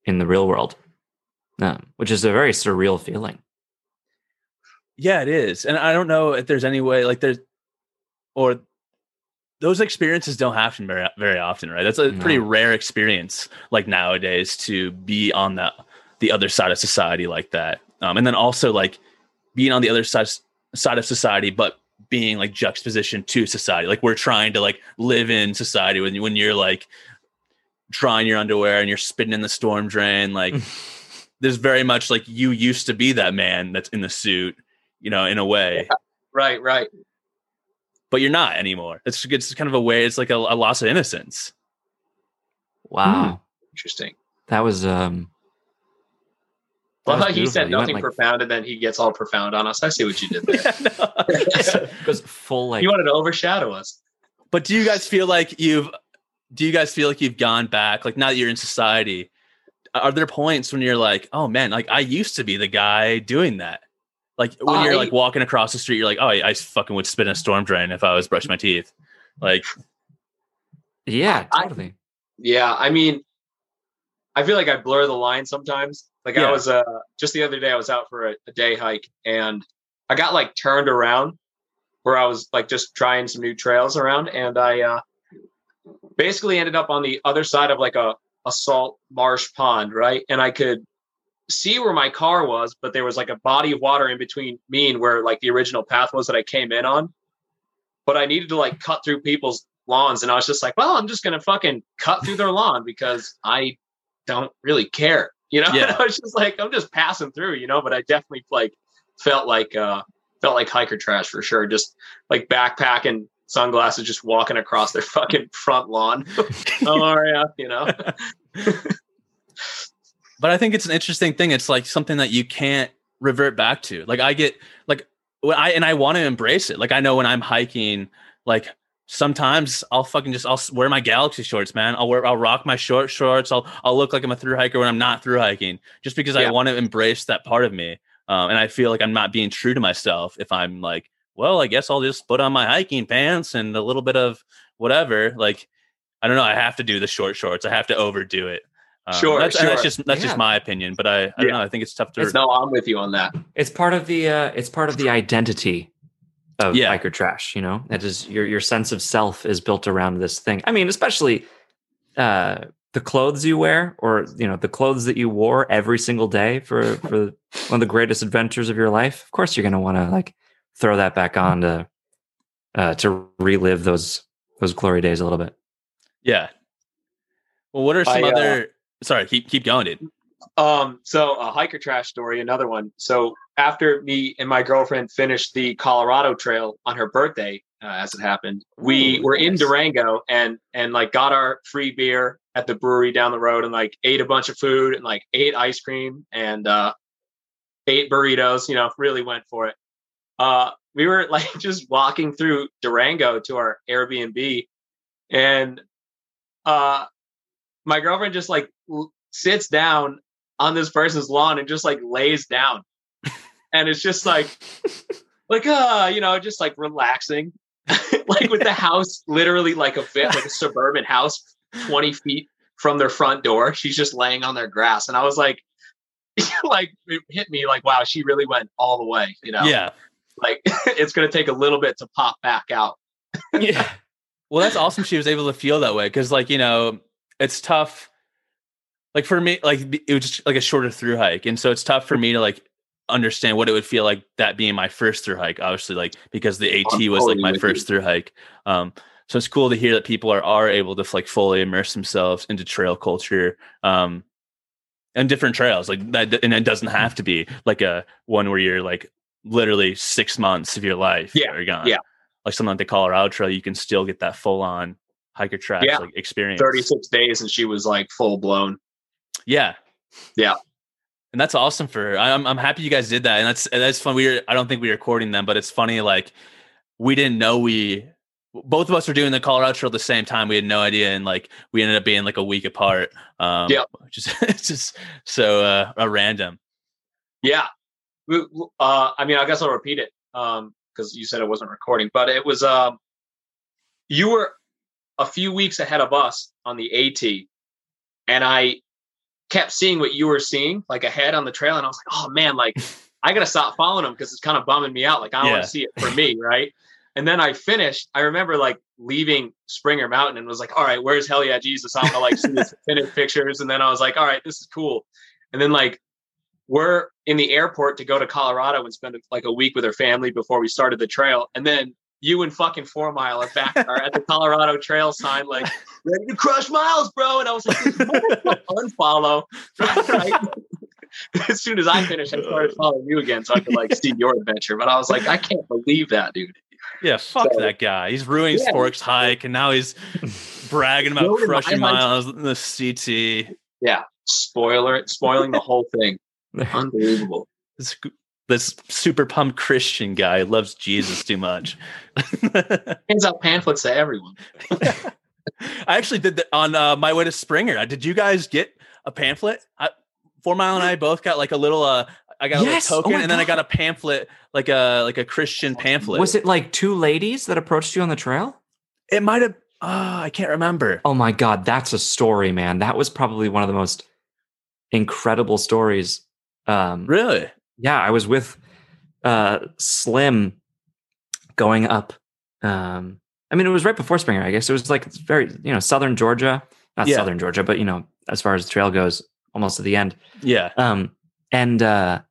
in the real world um, which is a very surreal feeling Yeah, it is. And I don't know if there's any way like there's or those experiences don't happen very very often, right? That's a pretty rare experience like nowadays to be on the the other side of society like that. Um, and then also like being on the other side side of society but being like juxtaposition to society. Like we're trying to like live in society when you when you're like drying your underwear and you're spitting in the storm drain like there's very much like you used to be that man that's in the suit, you know, in a way, right, right. but you're not anymore. It's it's kind of a way. It's like a, a loss of innocence. wow Interesting. that was um that Well, was he said You nothing like, profound, and then he gets all profound on us. I see what you did there. Yeah, no. goes full like you wanted to overshadow us. but do you guys feel like you've? Do you guys feel like you've gone back? Like now that you're in society, are there points when you're like, oh man, like I used to be the guy doing that? Like when you're like walking across the street, you're like, oh, I, I fucking would spit in a storm drain if I was brushing my teeth. Like, yeah I- totally Yeah, I mean, I feel like I blur the line sometimes. Like I was uh just the other day, I was out for a, a day hike, and I got like turned around where I was like just trying some new trails around, and I uh basically ended up on the other side of like a a salt marsh pond, right? And I could see where my car was, but there was like a body of water in between me and where like the original path was that I came in on. But I needed to like cut through people's lawns, and I was just like, well, I'm just gonna fucking cut through their lawn because I don't really care, you know. Yeah. I was just like, I'm just passing through, you know. But I definitely like felt like uh felt like hiker trash for sure. Just like backpacking, sunglasses, just walking across their fucking front lawn. Are ya? You know. but I think it's an interesting thing. It's like something that you can't revert back to. Like I get like when I and I want to embrace it. Like I know when I'm hiking, like sometimes I'll fucking just I'll wear my galaxy shorts, man. I'll wear I'll rock my short shorts. I'll I'll look like I'm a through hiker when I'm not through hiking, just because I want to embrace that part of me. Um, and I feel like I'm not being true to myself if I'm like, well, I guess I'll just put on my hiking pants and a little bit of whatever. Like I don't know. I have to do the short shorts. I have to overdo it. Um, Sure, that's, and that's just that's Yeah. just my opinion, but I, I don't Yeah. know. I think it's tough to. no, I'm with you on that. it's part of the uh it's part of the identity of Yeah. hiker trash you know that is your your sense of self is built around this thing i mean especially uh the clothes you wear or you know the clothes that you wore every single day for for one of the greatest adventures of your life of course you're going to want to like throw that back on to uh to relive those those glory days a little bit yeah. Well, what are some I, uh, other? Sorry, keep keep going, dude. Um, so a hiker trash story, another one. So after me and my girlfriend finished the Colorado Trail on her birthday, uh, as it happened, we Ooh, were in. Durango and and like got our free beer at the brewery down the road and like ate a bunch of food and like ate ice cream and uh ate burritos. You know, really went for it. Uh, we were like just walking through Durango to our Airbnb, and uh, my girlfriend just like sits down on this person's lawn and just like lays down. and it's just like like uh, you know, just like relaxing. like with the house literally like a bit like a suburban house 20 feet from their front door. She's just laying on their grass, and I was like, like it hit me like, wow, she really went all the way. You know, Yeah. like it's gonna take a little bit to pop back out. yeah. Well, that's awesome. She was able to feel that way because, like, you know, it's tough. Like for me, like it was just like a shorter through hike, and so it's tough for me to like understand what it would feel like that being my first through hike. Obviously, like because the AT was like my first through hike. Um, so it's cool to hear that people are are able to like fully immerse themselves into trail culture. Um, and different trails like that, and it doesn't have to be like a one where you're like literally six months of your life Yeah, are gone yeah. like something like the Colorado Trail, you can still get that full on hiker trash Yeah. like experience. 36 days, and she was like full blown. Yeah. Yeah. And that's awesome for her. I'm I'm happy you guys did that. And that's that's fun. We were I don't think we were recording them, but it's funny, like we didn't know we both of us were doing the Colorado Trail at the same time. We had no idea, and like we ended up being like a week apart. Um is it's just so uh, uh random. Yeah. We- Uh, I mean, I guess I'll repeat it um, because you said it wasn't recording, but it was. Um, you were a few weeks ahead of us on the AT, and I kept seeing what you were seeing, like ahead on the trail, and I was like, "Oh man, like I gotta stop following him because it's kind of bumming me out. Like I want Yeah. Want to see it for me, right?" And then I finished. I remember like leaving Springer Mountain and was like, "All right, where's Hell Yeah Jesus?" I'm gonna like see these finished pictures, and then I was like, "All right, this is cool." And then like we're in the airport to go to Colorado and spend like a week with her family before we started the trail. And then you and fucking Four Mile are back are at the Colorado Trail sign, like ready to crush miles, bro. And I was like, unfollow. Right? as soon as I finished, I started following you again so I could like see your adventure. But I was like, I can't believe that, dude. Yeah, fuck So- that guy. He's ruining Yeah. Spork's hike, and now he's bragging about crushing miles in the CT. Yeah. Spoiler, spoiling the whole thing. Unbelievable. this, this super pumped Christian guy loves Jesus too much. Hands out pamphlets to everyone. I actually did that on uh, my way to Springer. Did you guys get a pamphlet? I, Four Mile and I both got like a little. Uh, I got a Yes! little Oh token, my and then I got a pamphlet, like a like a Christian pamphlet. Was it like two ladies that approached you on the trail? It might have. Uh, I can't remember. Oh my god, that's a story, man. That was probably one of the most incredible stories. Um, Really? Yeah, I was with uh, Slim going up. Um, I mean, it was right before Springer. I guess it was like very, you know, southern Georgia, not Yeah. southern Georgia, but you know, as far as the trail goes, almost to the end. Yeah. Um, and uh,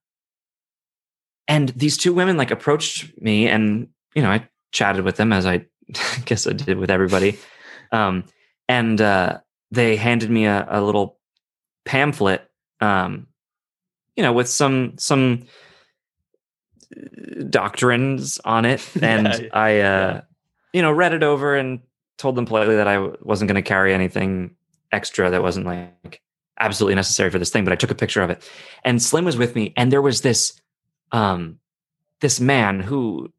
and these two women like approached me, and you know, I chatted with them as I guess I did with everybody. Um, and uh, they handed me a, a little pamphlet, um, you know, with some some uh, doctrines on it, and Yeah, I, uh, yeah. you know, read it over and told them politely that I wasn't going to carry anything extra that wasn't like absolutely necessary for this thing, but I took a picture of it. And Slim was with me, and there was this um this man who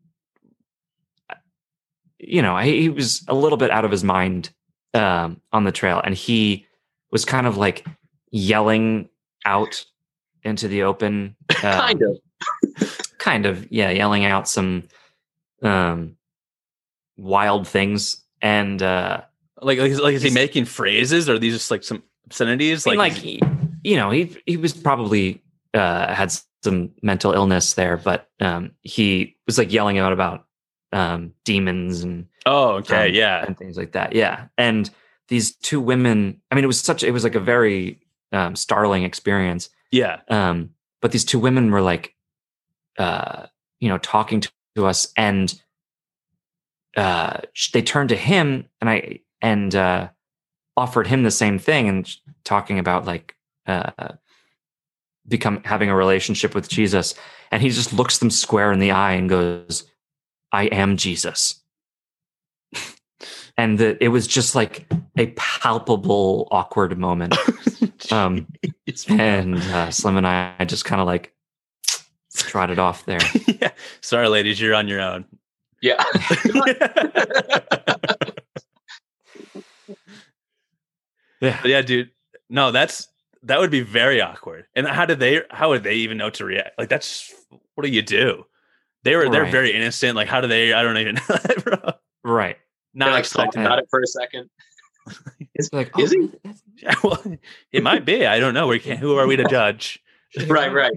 you know, he, he was a little bit out of his mind um on the trail and he was kind of like yelling out into the open uh, kind of. kind of yeah yelling out some um wild things and uh Like, like, is- like is he making phrases, or are these just like some obscenities? I mean, like, is- he, you know, he he was probably uh, had some mental illness there, but um, he was like yelling out about um, demons and oh, okay, um, yeah, and things like that. Yeah, and these two women. I mean, it was such. It was like a very um, startling experience. Yeah, Um, but these two women were like, uh, you know, talking to, to us, and uh, they turned to him, and I and uh, offered him the same thing, and talking about like uh, become having a relationship with Jesus, and he just looks them square in the eye and goes, "I am Jesus." And the, it was just like a palpable awkward moment um, and uh, Slim and I just kind of like trotted off there. yeah. Sorry, ladies, you're on your own. Yeah. Yeah, But yeah, dude. No, that's that would be very awkward. And how did they? How would they even know to react? Like, that's what do you do? They were they're very innocent. Like, how do they? I don't even know, bro. right. Not like talk expecting about that. it for a second. It's like, is he? oh, well, it might be. I don't know. We can't. Who are we to judge? Right, right.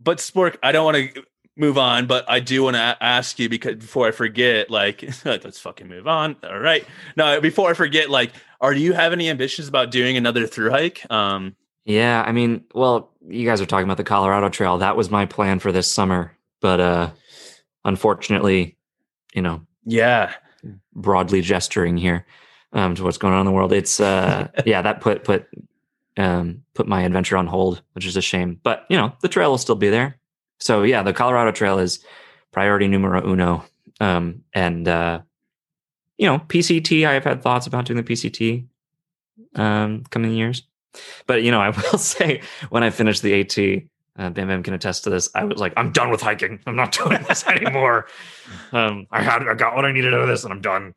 But Spork, I don't want to move on, but I do want to ask you because before I forget, like, let's fucking move on. All right. No, before I forget, like, are you have any ambitions about doing another through hike? Um, Yeah, I mean, well, you guys are talking about the Colorado Trail. That was my plan for this summer, but uh unfortunately, you know, yeah, broadly gesturing here um to what's going on in the world. It's uh yeah, that put put um put my adventure on hold, which is a shame. But, you know, the trail will still be there. So, yeah, the Colorado Trail is priority numero uno. Um and uh you know, PCT, I have had thoughts about doing the PCT um coming years. But you know, I will say when I finished the AT, uh, Bam Bam can attest to this. I was like, I'm done with hiking. I'm not doing this anymore. um, I had, I got what I needed out of this, and I'm done.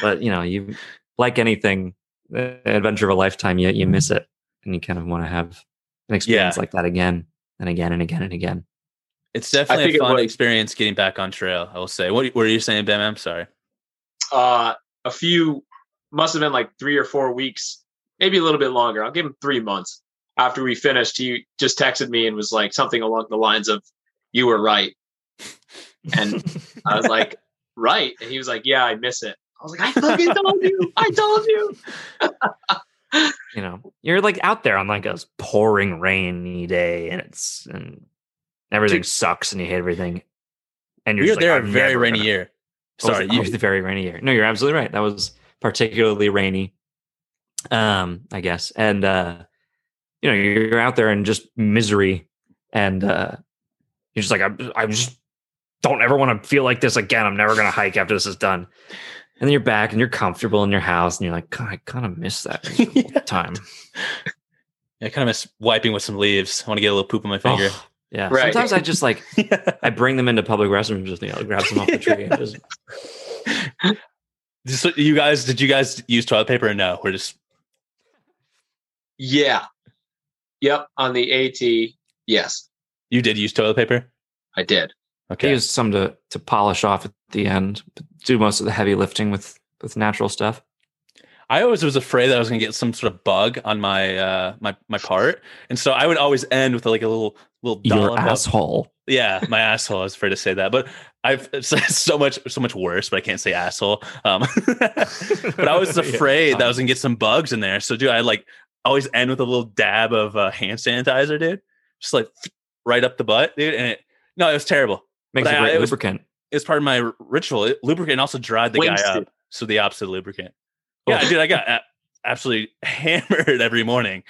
But you know, you like anything, the adventure of a lifetime, you you miss it, and you kind of want to have an experience Yeah. like that again and again and again and again. it's definitely a fun was- experience getting back on trail. I will say. What were you saying, Bam? I'm sorry. uh, a few must have been like three or four weeks, maybe a little bit longer. I'll give him three months after we finished. He just texted me and was like something along the lines of, "You were right," and I was like, "Right," and he was like, "Yeah, I miss it." I was like, "I fucking told you! I told you!" You know, you're like out there on like a pouring rainy day, and it's and everything Dude. sucks, and you hate everything. And you're We were there like, a very rainy gonna- year. Sorry, you, was the very rainy year. No, you're absolutely right. That was particularly rainy. Um, I guess. And uh, you know, you're, you're out there in just misery and uh you're just like, I I just don't ever want to feel like this again. I'm never gonna hike after this is done. And then you're back and you're comfortable in your house and you're like, God, I kind of miss that miserable time. I kind of miss wiping with some leaves. I want to get a little poop on my finger. Oh, yeah. Right. Sometimes I just like I bring them into public restrooms, just you know, grab some off the tree and just So you guys, did you guys use toilet paper or no? We're just Yeah. Yep. On the AT, yes, you did use toilet paper. I did. I Okay. used some to to polish off at the end, but do most of the heavy lifting with with natural stuff. I always was afraid that I was going to get some sort of bug on my uh my my part, and so I would always end with like a little little Your dollop of- asshole. Yeah, my asshole. I was afraid to say that, but I've it's so much so much worse. But I can't say asshole. Um, but I was Yeah, afraid that I was gonna get some bugs in there. So, dude, I like always end with a little dab of uh, hand sanitizer, dude. Just like right up the butt, dude. And it no, it was terrible. Makes But a I- great it was- lubricant. It was part of my ritual. It, lubricant also dried the guy Wasted. up. So the opposite of lubricant. Yeah, Oh. dude, I got a- absolutely hammered every morning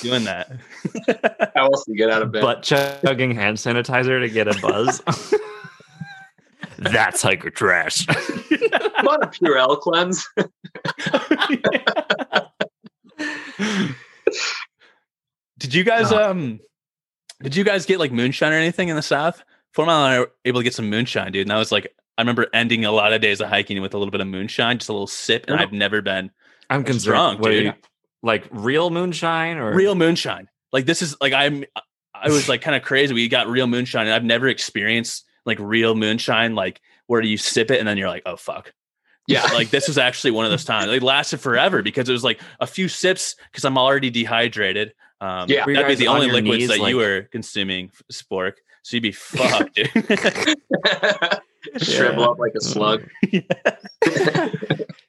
doing that. How else do you get out of bed? Butt chugging hand sanitizer to get a buzz. That's hiker trash. what a Purell cleanse. Did you guys Uh. um did you guys get like moonshine or anything in the south? Four mile and I were able to get some moonshine, dude. And I was like I remember ending a lot of days of hiking with a little bit of moonshine, just a little sip, and. I've never been I'm concerned. drunk, What dude. you- like real moonshine or real moonshine. Like this is like I'm I was like kind of crazy. We got real moonshine, and I've never experienced like real moonshine, like where do you sip it and then you're like, oh fuck. Yeah, like this was actually one of those times. It lasted forever because it was like a few sips because I'm already dehydrated. Um, Yeah. That'd be the on only your liquids knees, that like- you were consuming, Spork. So you'd be fucked, dude. Shrivel Yeah. up like a slug.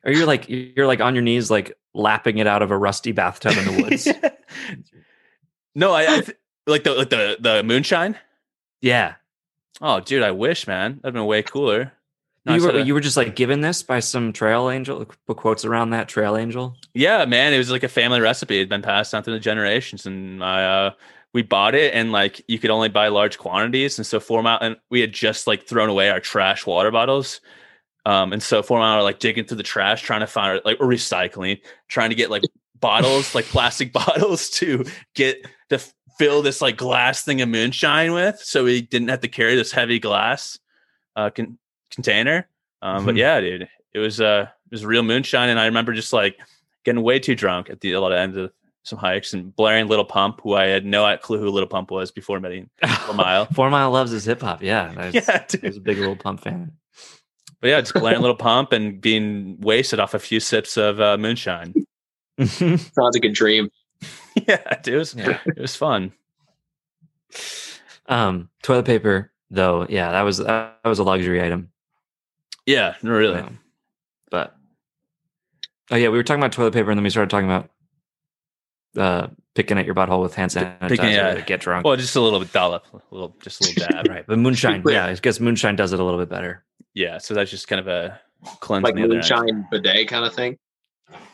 Or you're like you're like on your knees, like lapping it out of a rusty bathtub in the woods. no, I, I th- like the like the the moonshine. yeah. Oh, dude, I wish, man. That'd been way cooler. No, you, were, you were just like given this by some trail angel. Quotes around that trail angel. Yeah, man, it was like a family recipe. It'd been passed down through the generations, and I uh, we bought it, and like you could only buy large quantities, and so four mile, and we had just like thrown away our trash water bottles, um, and so four mile were like digging through the trash, trying to find like or recycling, trying to get like bottles, like plastic bottles, to get to fill this like glass thing of moonshine with, so we didn't have to carry this heavy glass uh, con- container. Um, but Mhm. yeah, dude, it was uh, it was real moonshine, and I remember just like getting way too drunk at the a lot of ends of some hikes and blaring Lil Pump, who I had no clue who Lil Pump was before meeting Four Mile. Four Mile loves his hip hop. Yeah. I was, yeah, I was a big Lil Pump fan. But yeah, just playing a Lil Pump and being wasted off a few sips of uh, moonshine. Sounds like a dream. yeah, it was. Yeah. It was fun. um, toilet paper, though, yeah, that was that was a luxury item. Yeah, no, really. Um, but oh yeah, we were talking about toilet paper, and then we started talking about uh, picking at your butthole with hand sanitizer Picking- yeah. to get drunk. Well, just a little bit dollop, a little, just a little dab. right, but moonshine, yeah, I guess moonshine does it a little bit better. Yeah, so that's just kind of a cleanse. Like on the other end. moonshine bidet kind of thing.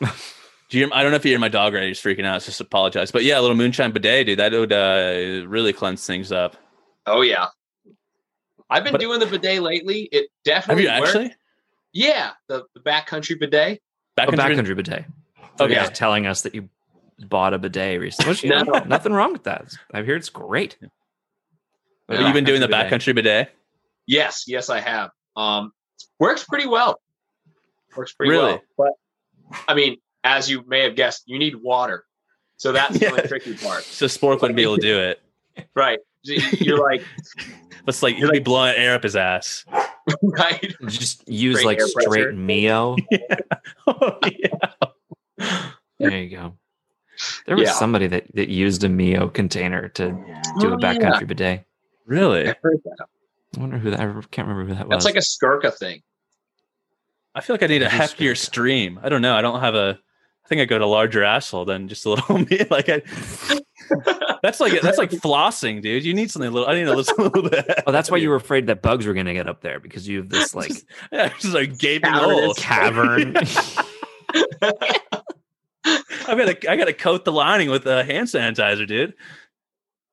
Do you hear, I don't know if you hear my dog already. He's freaking out. Just apologize. But yeah, a little moonshine bidet, dude. That would uh, really cleanse things up. Oh yeah. I've been But- doing the bidet lately. It definitely Have definitely you worked. actually? Yeah, the, the backcountry bidet. Back Oh, backcountry bidet. So Okay. you're just telling us that you bought a bidet recently. Which, you know, No. nothing wrong with that. I hear it's great. Have you been doing the bidet. backcountry bidet? Yes, yes, I have. Um, works pretty well. Works pretty Really? well. But I mean, as you may have guessed, you need water. So that's the only tricky part, So Spork wouldn't be able to do it. right? You're like, It's like you'd be blowing air up his ass. right? Just use Great like straight pressure. Mio. oh, yeah. There you go. There was Yeah. somebody that, that used a Mio container to oh, do Oh, a backcountry bidet. Really? I've heard that. I wonder who that. I can't remember who that That's was. That's like a Skurka thing. I feel like I need a It is heftier good. stream. I don't know. I don't have a. I think I go to larger asshole than just a little me. Like I. That's like that's like flossing, dude. You need something a little. I need a little, a little bit. oh, that's why you were afraid that bugs were going to get up there because you have this like Yeah, just like gaping hole. cavern. I gotta I gotta coat the lining with uh, hand sanitizer, dude.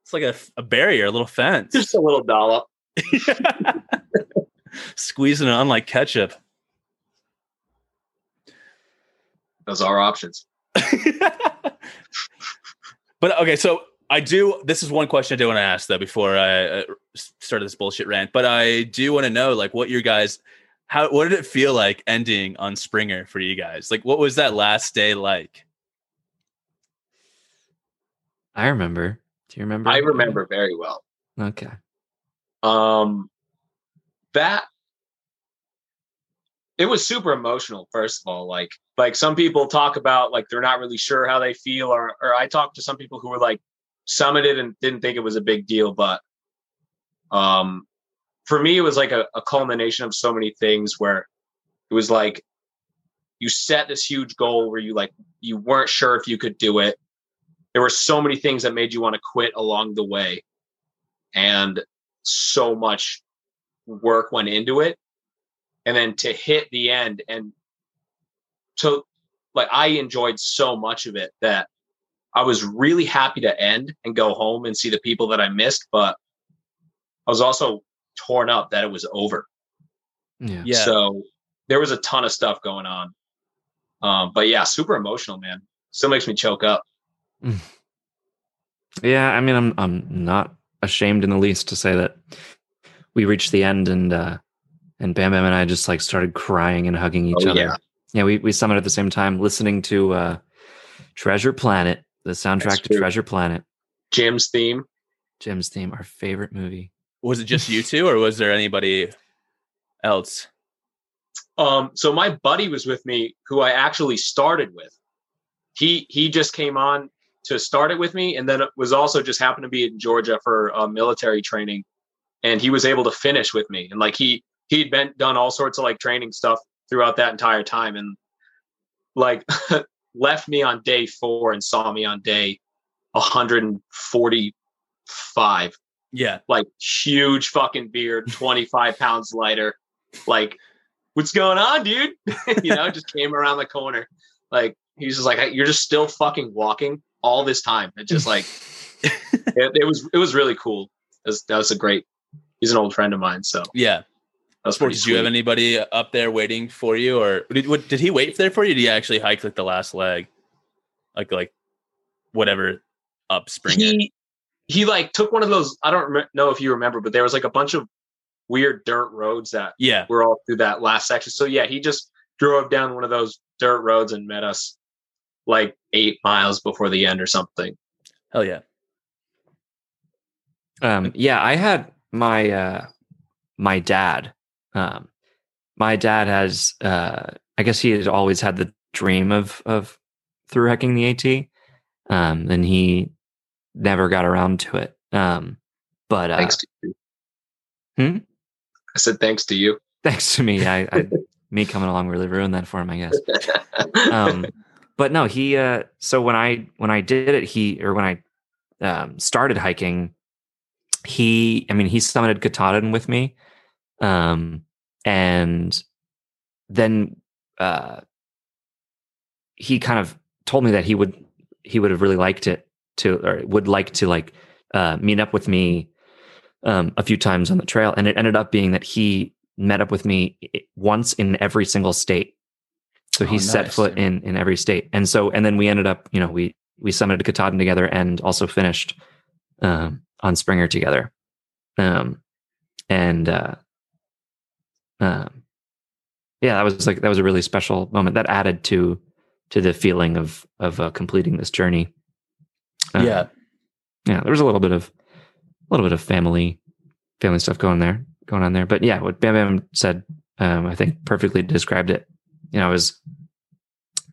It's like a, a barrier, a little fence. Just a little dollop. Squeezing it on like ketchup. Those are options. But okay, so I do. This is one question I do want to ask though before I uh, started this bullshit rant. But I do want to know, like, what your guys, how, what did it feel like ending on Springer for you guys? Like, what was that last day like? I remember. Do you remember? I remember very well. Okay. Um, that it was super emotional. First of all, like like some people talk about like they're not really sure how they feel, or or I talked to some people who were like summited and didn't think it was a big deal, but um, for me it was like a, a culmination of so many things where it was like you set this huge goal where you like you weren't sure if you could do it. There were so many things that made you want to quit along the way, and so much work went into it and then to hit the end and to like i enjoyed so much of it that i was really happy to end and go home and see the people that i missed but i was also torn up that it was over Yeah. Yeah. so there was a ton of stuff going on um but yeah super emotional man still makes me choke up Yeah, I mean, I'm I'm not ashamed in the least to say that we reached the end and uh and Bam Bam and I just like started crying and hugging each Oh, other. yeah. Yeah, we we summoned at the same time, listening to uh Treasure Planet, the soundtrack to. Treasure Planet, jim's theme Jim's theme, our favorite movie. Was it just you two, or was there anybody else? Um, so my buddy was with me, who I actually started with. He he just came on to start it with me, and then it was also just happened to be in Georgia for uh, military training, and he was able to finish with me. And like he he'd been done all sorts of like training stuff throughout that entire time, and like left me on day four and saw me on day 145 Yeah. like huge fucking beard, 25 pounds lighter. Like, what's going on, dude? you know, just came around the corner. Like, he's just like, you're just still fucking walking all this time. It just like, it, it was, it was really cool. It was, that was a great, he's an old friend of mine. So Yeah. Was Spork, pretty did you have anybody up there waiting for you, or did what, did he wait there for you? Did he actually hike like the last leg, like like whatever up spring? he, he like took one of those, I don't rem- know if you remember, but there was like a bunch of weird dirt roads that Yeah, were all through that last section. So yeah, he just drove down one of those dirt roads and met us like eight miles before the end or something. hell yeah. Um, yeah, I had my uh, my dad. Um, my dad has, uh, I guess he has always had the dream of of through hiking the AT, um, and he never got around to it. Um, but uh, Thanks to you. Hmm? I said thanks to you. thanks to me, I, I me coming along really ruined that for him, I guess. um, but no, he. Uh, so when I when I did it, he or when I um, started hiking, he. I mean, he summited Katahdin with me, um, and then uh, he kind of told me that he would he would have really liked it to or would like to like uh, meet up with me um, a few times on the trail, and it ended up being that he met up with me once in every single state. So he Oh, set foot in in every state, and so and then we ended up, you know, we we summited Katahdin together and also finished um, on Springer together, um, and uh, um, yeah, that was like that was a really special moment that added to to the feeling of of uh, completing this journey. Um, yeah. yeah, there was a little bit of a little bit of family family stuff going there going on there. But yeah, what Bam Bam said, um, I think perfectly described it. You know, it was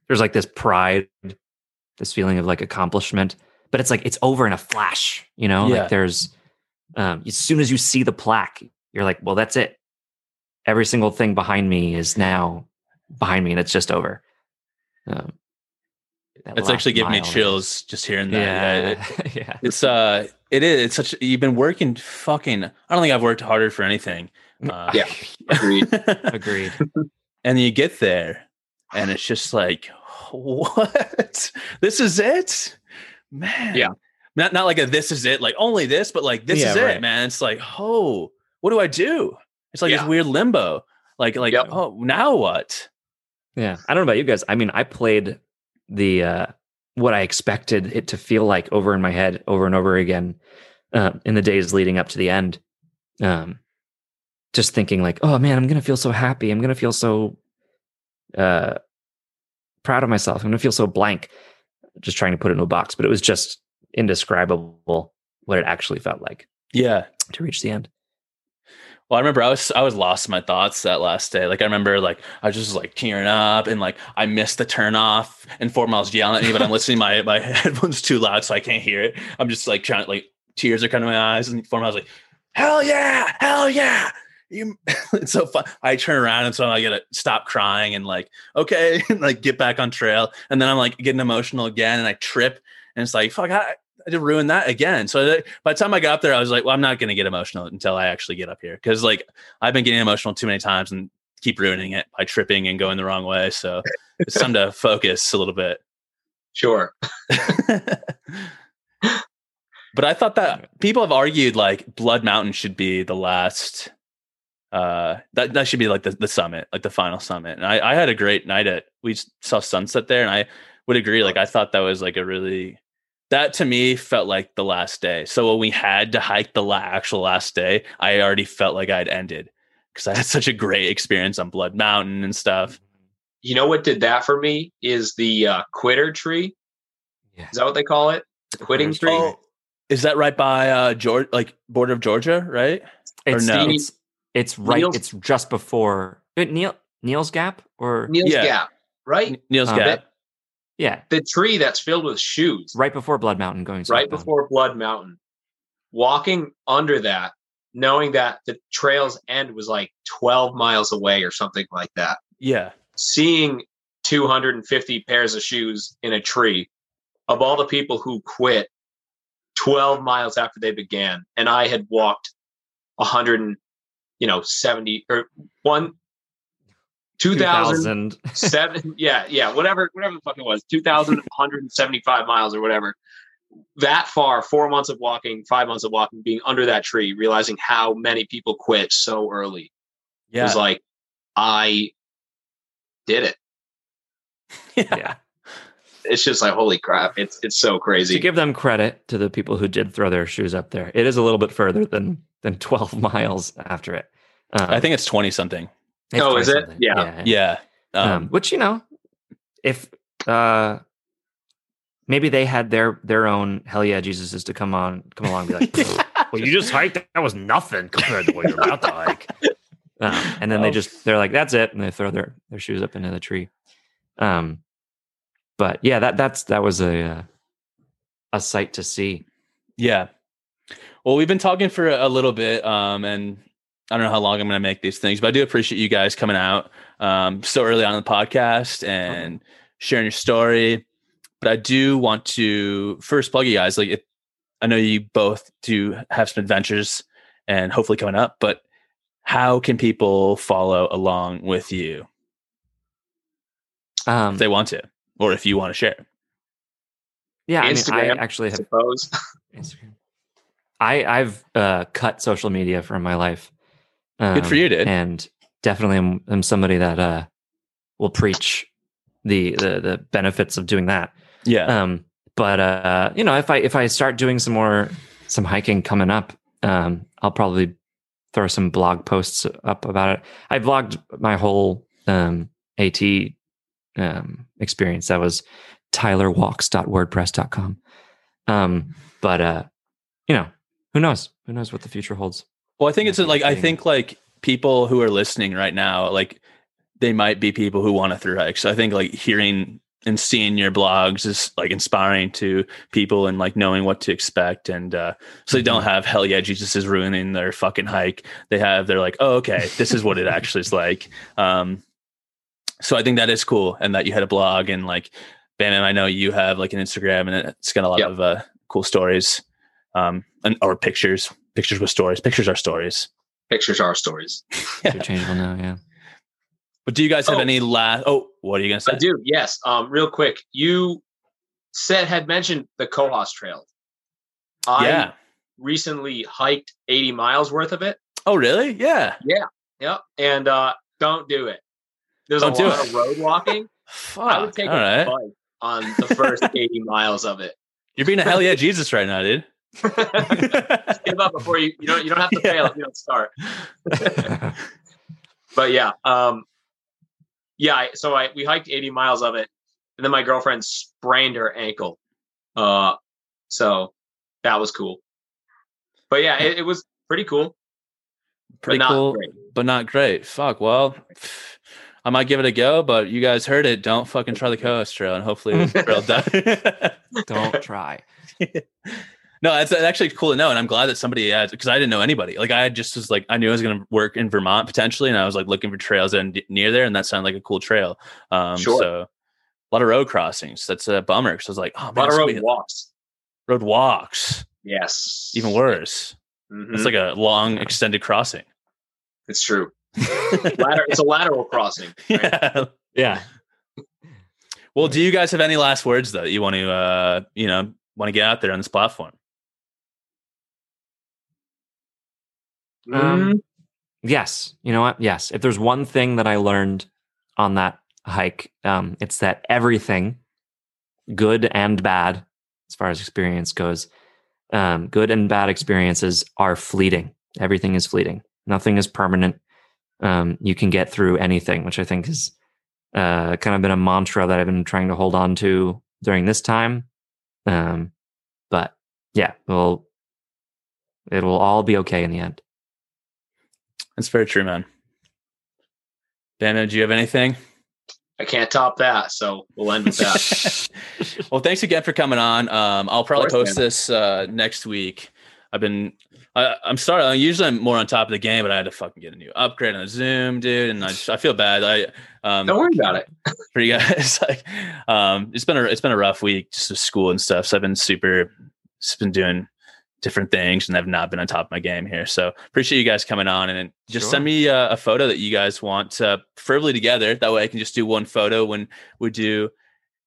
there's like this pride, this feeling of like accomplishment, but it's like it's over in a flash. You know, Yeah. like there's um, as soon as you see the plaque, you're like, well, that's it. Every single thing behind me is now behind me, and it's just over. Um, It's actually giving me mile, chills just hearing that. Yeah. it- Yeah, yeah. it's uh it is it's such you've been working fucking I don't think I've worked harder for anything. Uh, Yeah. Agreed. Agreed. and you get there and it's just like what? This is it? Man. Yeah. Not not like a this is it, like only this, but like this Yeah, is it, man. It's like, oh, what do I do? It's like Yeah. this weird limbo. Like like Yep. oh now what? Yeah. I don't know about you guys. I mean, I played the uh what I expected it to feel like over in my head over and over again uh, in the days leading up to the end. Um just thinking like, oh man, I'm gonna feel so happy. I'm gonna feel so uh proud of myself. I'm gonna feel so blank. Just trying to put it in a box, but it was just indescribable what it actually felt like Yeah. to reach the end. Well, I remember I was I was lost in my thoughts that last day. Like I remember like I was just like tearing up and like I missed the turn off and four miles yelling at me, but I'm listening my my headphones too loud so I can't hear it. I'm just like trying like tears are coming to my eyes and four miles like, hell yeah, hell yeah. You it's so fun. I turn around and so I gotta stop crying and like, okay, and like get back on trail. And then I'm like getting emotional again and I trip and it's like, fuck, I, I did ruin that again. So by the time I got up there, I was like, well, I'm not going to get emotional until I actually get up here. Cause like I've been getting emotional too many times and keep ruining it by tripping and going the wrong way. So it's time to focus a little bit. Sure. but I thought that people have argued like Blood Mountain should be the last, uh, that, that should be like the, the summit, like the final summit. And I, I had a great night at, we saw sunset there and I would agree. Like I thought that was like a really, that to me felt like the last day. So when we had to hike the la- actual last day, I already felt like I'd ended because I had such a great experience on Blood Mountain and stuff. You know what did that for me is the uh, quitter tree. Yeah. Is that what they call it? The quitting quitter's tree. tree. Oh, is that right by uh Georgia, like border of Georgia, right? Or It's no? it's it's right. Neels- It's just before uh, Neel Neels Gap or Neels Yeah. Gap, right? Neels Um, Gap. Yeah, The tree that's filled with shoes, right before Blood Mountain going right southbound. before Blood Mountain. Walking under that, knowing that the trail's end was like 12 miles away or something like that. Yeah. Seeing 250 pairs of shoes in a tree of all the people who quit 12 miles after they began and I had walked 100 and you know 70 or one 2000 2000. yeah yeah whatever whatever the fuck it was 2175 miles or whatever that far four months of walking five months of walking being under that tree realizing how many people quit so early it Yeah. was like i did it yeah. it's just like holy crap it's it's so crazy. To give them credit to the people who did throw their shoes up there, it is a little bit further than than 12 miles after it. Um, I think it's 20 something. It's Oh, is it? 20-something. Yeah. Yeah. Um, Um, which you know, if uh, maybe they had their their own hell yeah Jesuses to come on come along and be like, well, you just hiked that was nothing compared to what you're about to hike. Um, and then they Oh. just they're like, that's it, and they throw their their shoes up into the tree. Um, but yeah, that that's that was a uh, a sight to see. Yeah. Well, we've been talking for a little bit, um, and I don't know how long I'm going to make these things, but I do appreciate you guys coming out um, so early on in the podcast and sharing your story. But I do want to first plug you guys. Like, if, I know you both do have some adventures and hopefully coming up, but how can people follow along with you Um, if they want to, or if you want to share? yeah, I, mean, I Instagram, actually have suppose. Instagram. I I've uh, cut social media from my life. Good for Um, you, dude. And definitely, am, am somebody that uh, will preach the, the the benefits of doing that. Yeah. Um, but uh, you know, if I if I start doing some more some hiking coming up, um, I'll probably throw some blog posts up about it. I vlogged my whole um, AT um, experience. That was tylerwalks.wordpress.com. Um, but uh, you know, who knows? Who knows what the future holds? Well, I think it's like I think like people who are listening right now, like they might be people who want to through hike. So I think like hearing and seeing your blogs is like inspiring to people and like knowing what to expect. And uh, so they don't Mm-hmm. have hell yeah, Jesus is ruining their fucking hike. They have they're like, oh okay, this is what it actually is like. Um, so I think that is cool, and that you had a blog and like, Bam, I know you have like an Instagram and it's got a lot Yep. of uh, cool stories, um, and or pictures, pictures with stories. Pictures are stories. Pictures are stories. Interchangeable now, yeah. But do you guys have Oh. any last? Oh, what are you gonna say? I do. Yes. Um, real quick, you said had mentioned the Cohos Trail. I yeah. recently hiked 80 miles worth of it. Oh, really? Yeah. Yeah. Yep. And uh, don't do it. There's Don't a lot it. of road walking. Fuck. I would take All a right. bike on the first 80 miles of it. You're being a hell yeah Jesus right now, dude. Give up before you you don't you don't have to Yeah. fail if you don't start. But yeah, um, yeah. So I we hiked 80 miles of it, and then my girlfriend sprained her ankle. Uh, so that was cool. But yeah, it, it was pretty cool. Pretty but cool, great. but not great. Fuck. Well, I might give it a go, but you guys heard it. Don't fucking try the Cohos Trail, and hopefully the trail does. Don't try. No, it's actually cool to know, and I'm glad that somebody because I didn't know anybody. Like I just was like I knew I was going to work in Vermont potentially, and I was like looking for trails and near there, and that sounded like a cool trail. Um, Sure. So a lot of road crossings. That's a bummer because I was like, oh A lot of road somebody- walks. road walks, Yes. even worse. Mhm. It's like a long extended crossing. it's true. Later, it's a lateral crossing. right? yeah. Yeah. Well, do you guys have any last words though that you want to, uh, you know, want to get out there on this platform? Um, Mm, Yes. You know what? Yes. If there's one thing that I learned on that hike, um, it's that everything, good and bad, as far as experience goes, um, good and bad experiences are fleeting. Everything is fleeting. Nothing is permanent. Um, you can get through anything, which I think has uh, kind of been a mantra that I've been trying to hold on to during this time. Um, but yeah, well, it will all be okay in the end. That's very true, man. Dana, do you have anything? I can't top that, so we'll end with that. well, thanks again for coming on. Um, I'll probably course, post man. this uh, next week. I've been, I, I'm starting. Usually, I'm more on top of the game, but I had to fucking get a new upgrade on Zoom, dude, and I just, I feel bad. I um, Don't worry about it. for you guys. like, um, it's been a it's been a rough week just with school and stuff. So I've been super, just been doing different things, and I've not been on top of my game here. So appreciate you guys coming on, and just Sure. send me uh, a photo that you guys want, uh, preferably together. That way, I can just do one photo when we do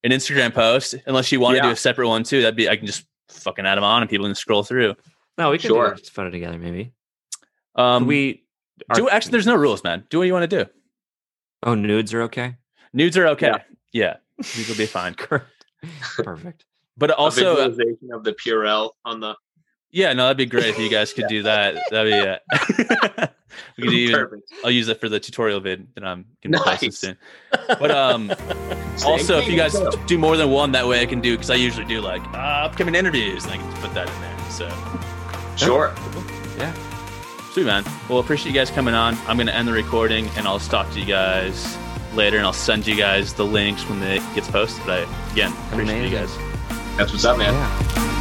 an Instagram post. Unless you want to do a separate one too, that'd be I can just fucking add them on, and people can scroll through. No, we can Sure. do a photo together, maybe. Um, we are- do actually. There's no rules, man. Do what you want to do. Oh, nudes are okay. Nudes are okay. Yeah. Yeah, nudes will be fine. Perfect. But also, uh, visualization of the Purell on the Yeah, no, that'd be great if you guys could do that. That'd be uh, we could even, perfect. I'll use it for the tutorial vid that I'm gonna post soon. But um, also if you guys do more than one, that way I can do because I usually do like uh, upcoming interviews and I can put that in there. So sure. Yeah. Sweet man. Well, appreciate you guys coming on. I'm gonna end the recording and I'll talk to you guys later, and I'll send you guys the links when it gets posted. I again appreciate you Amazing. guys. That's what's up, man. Yeah.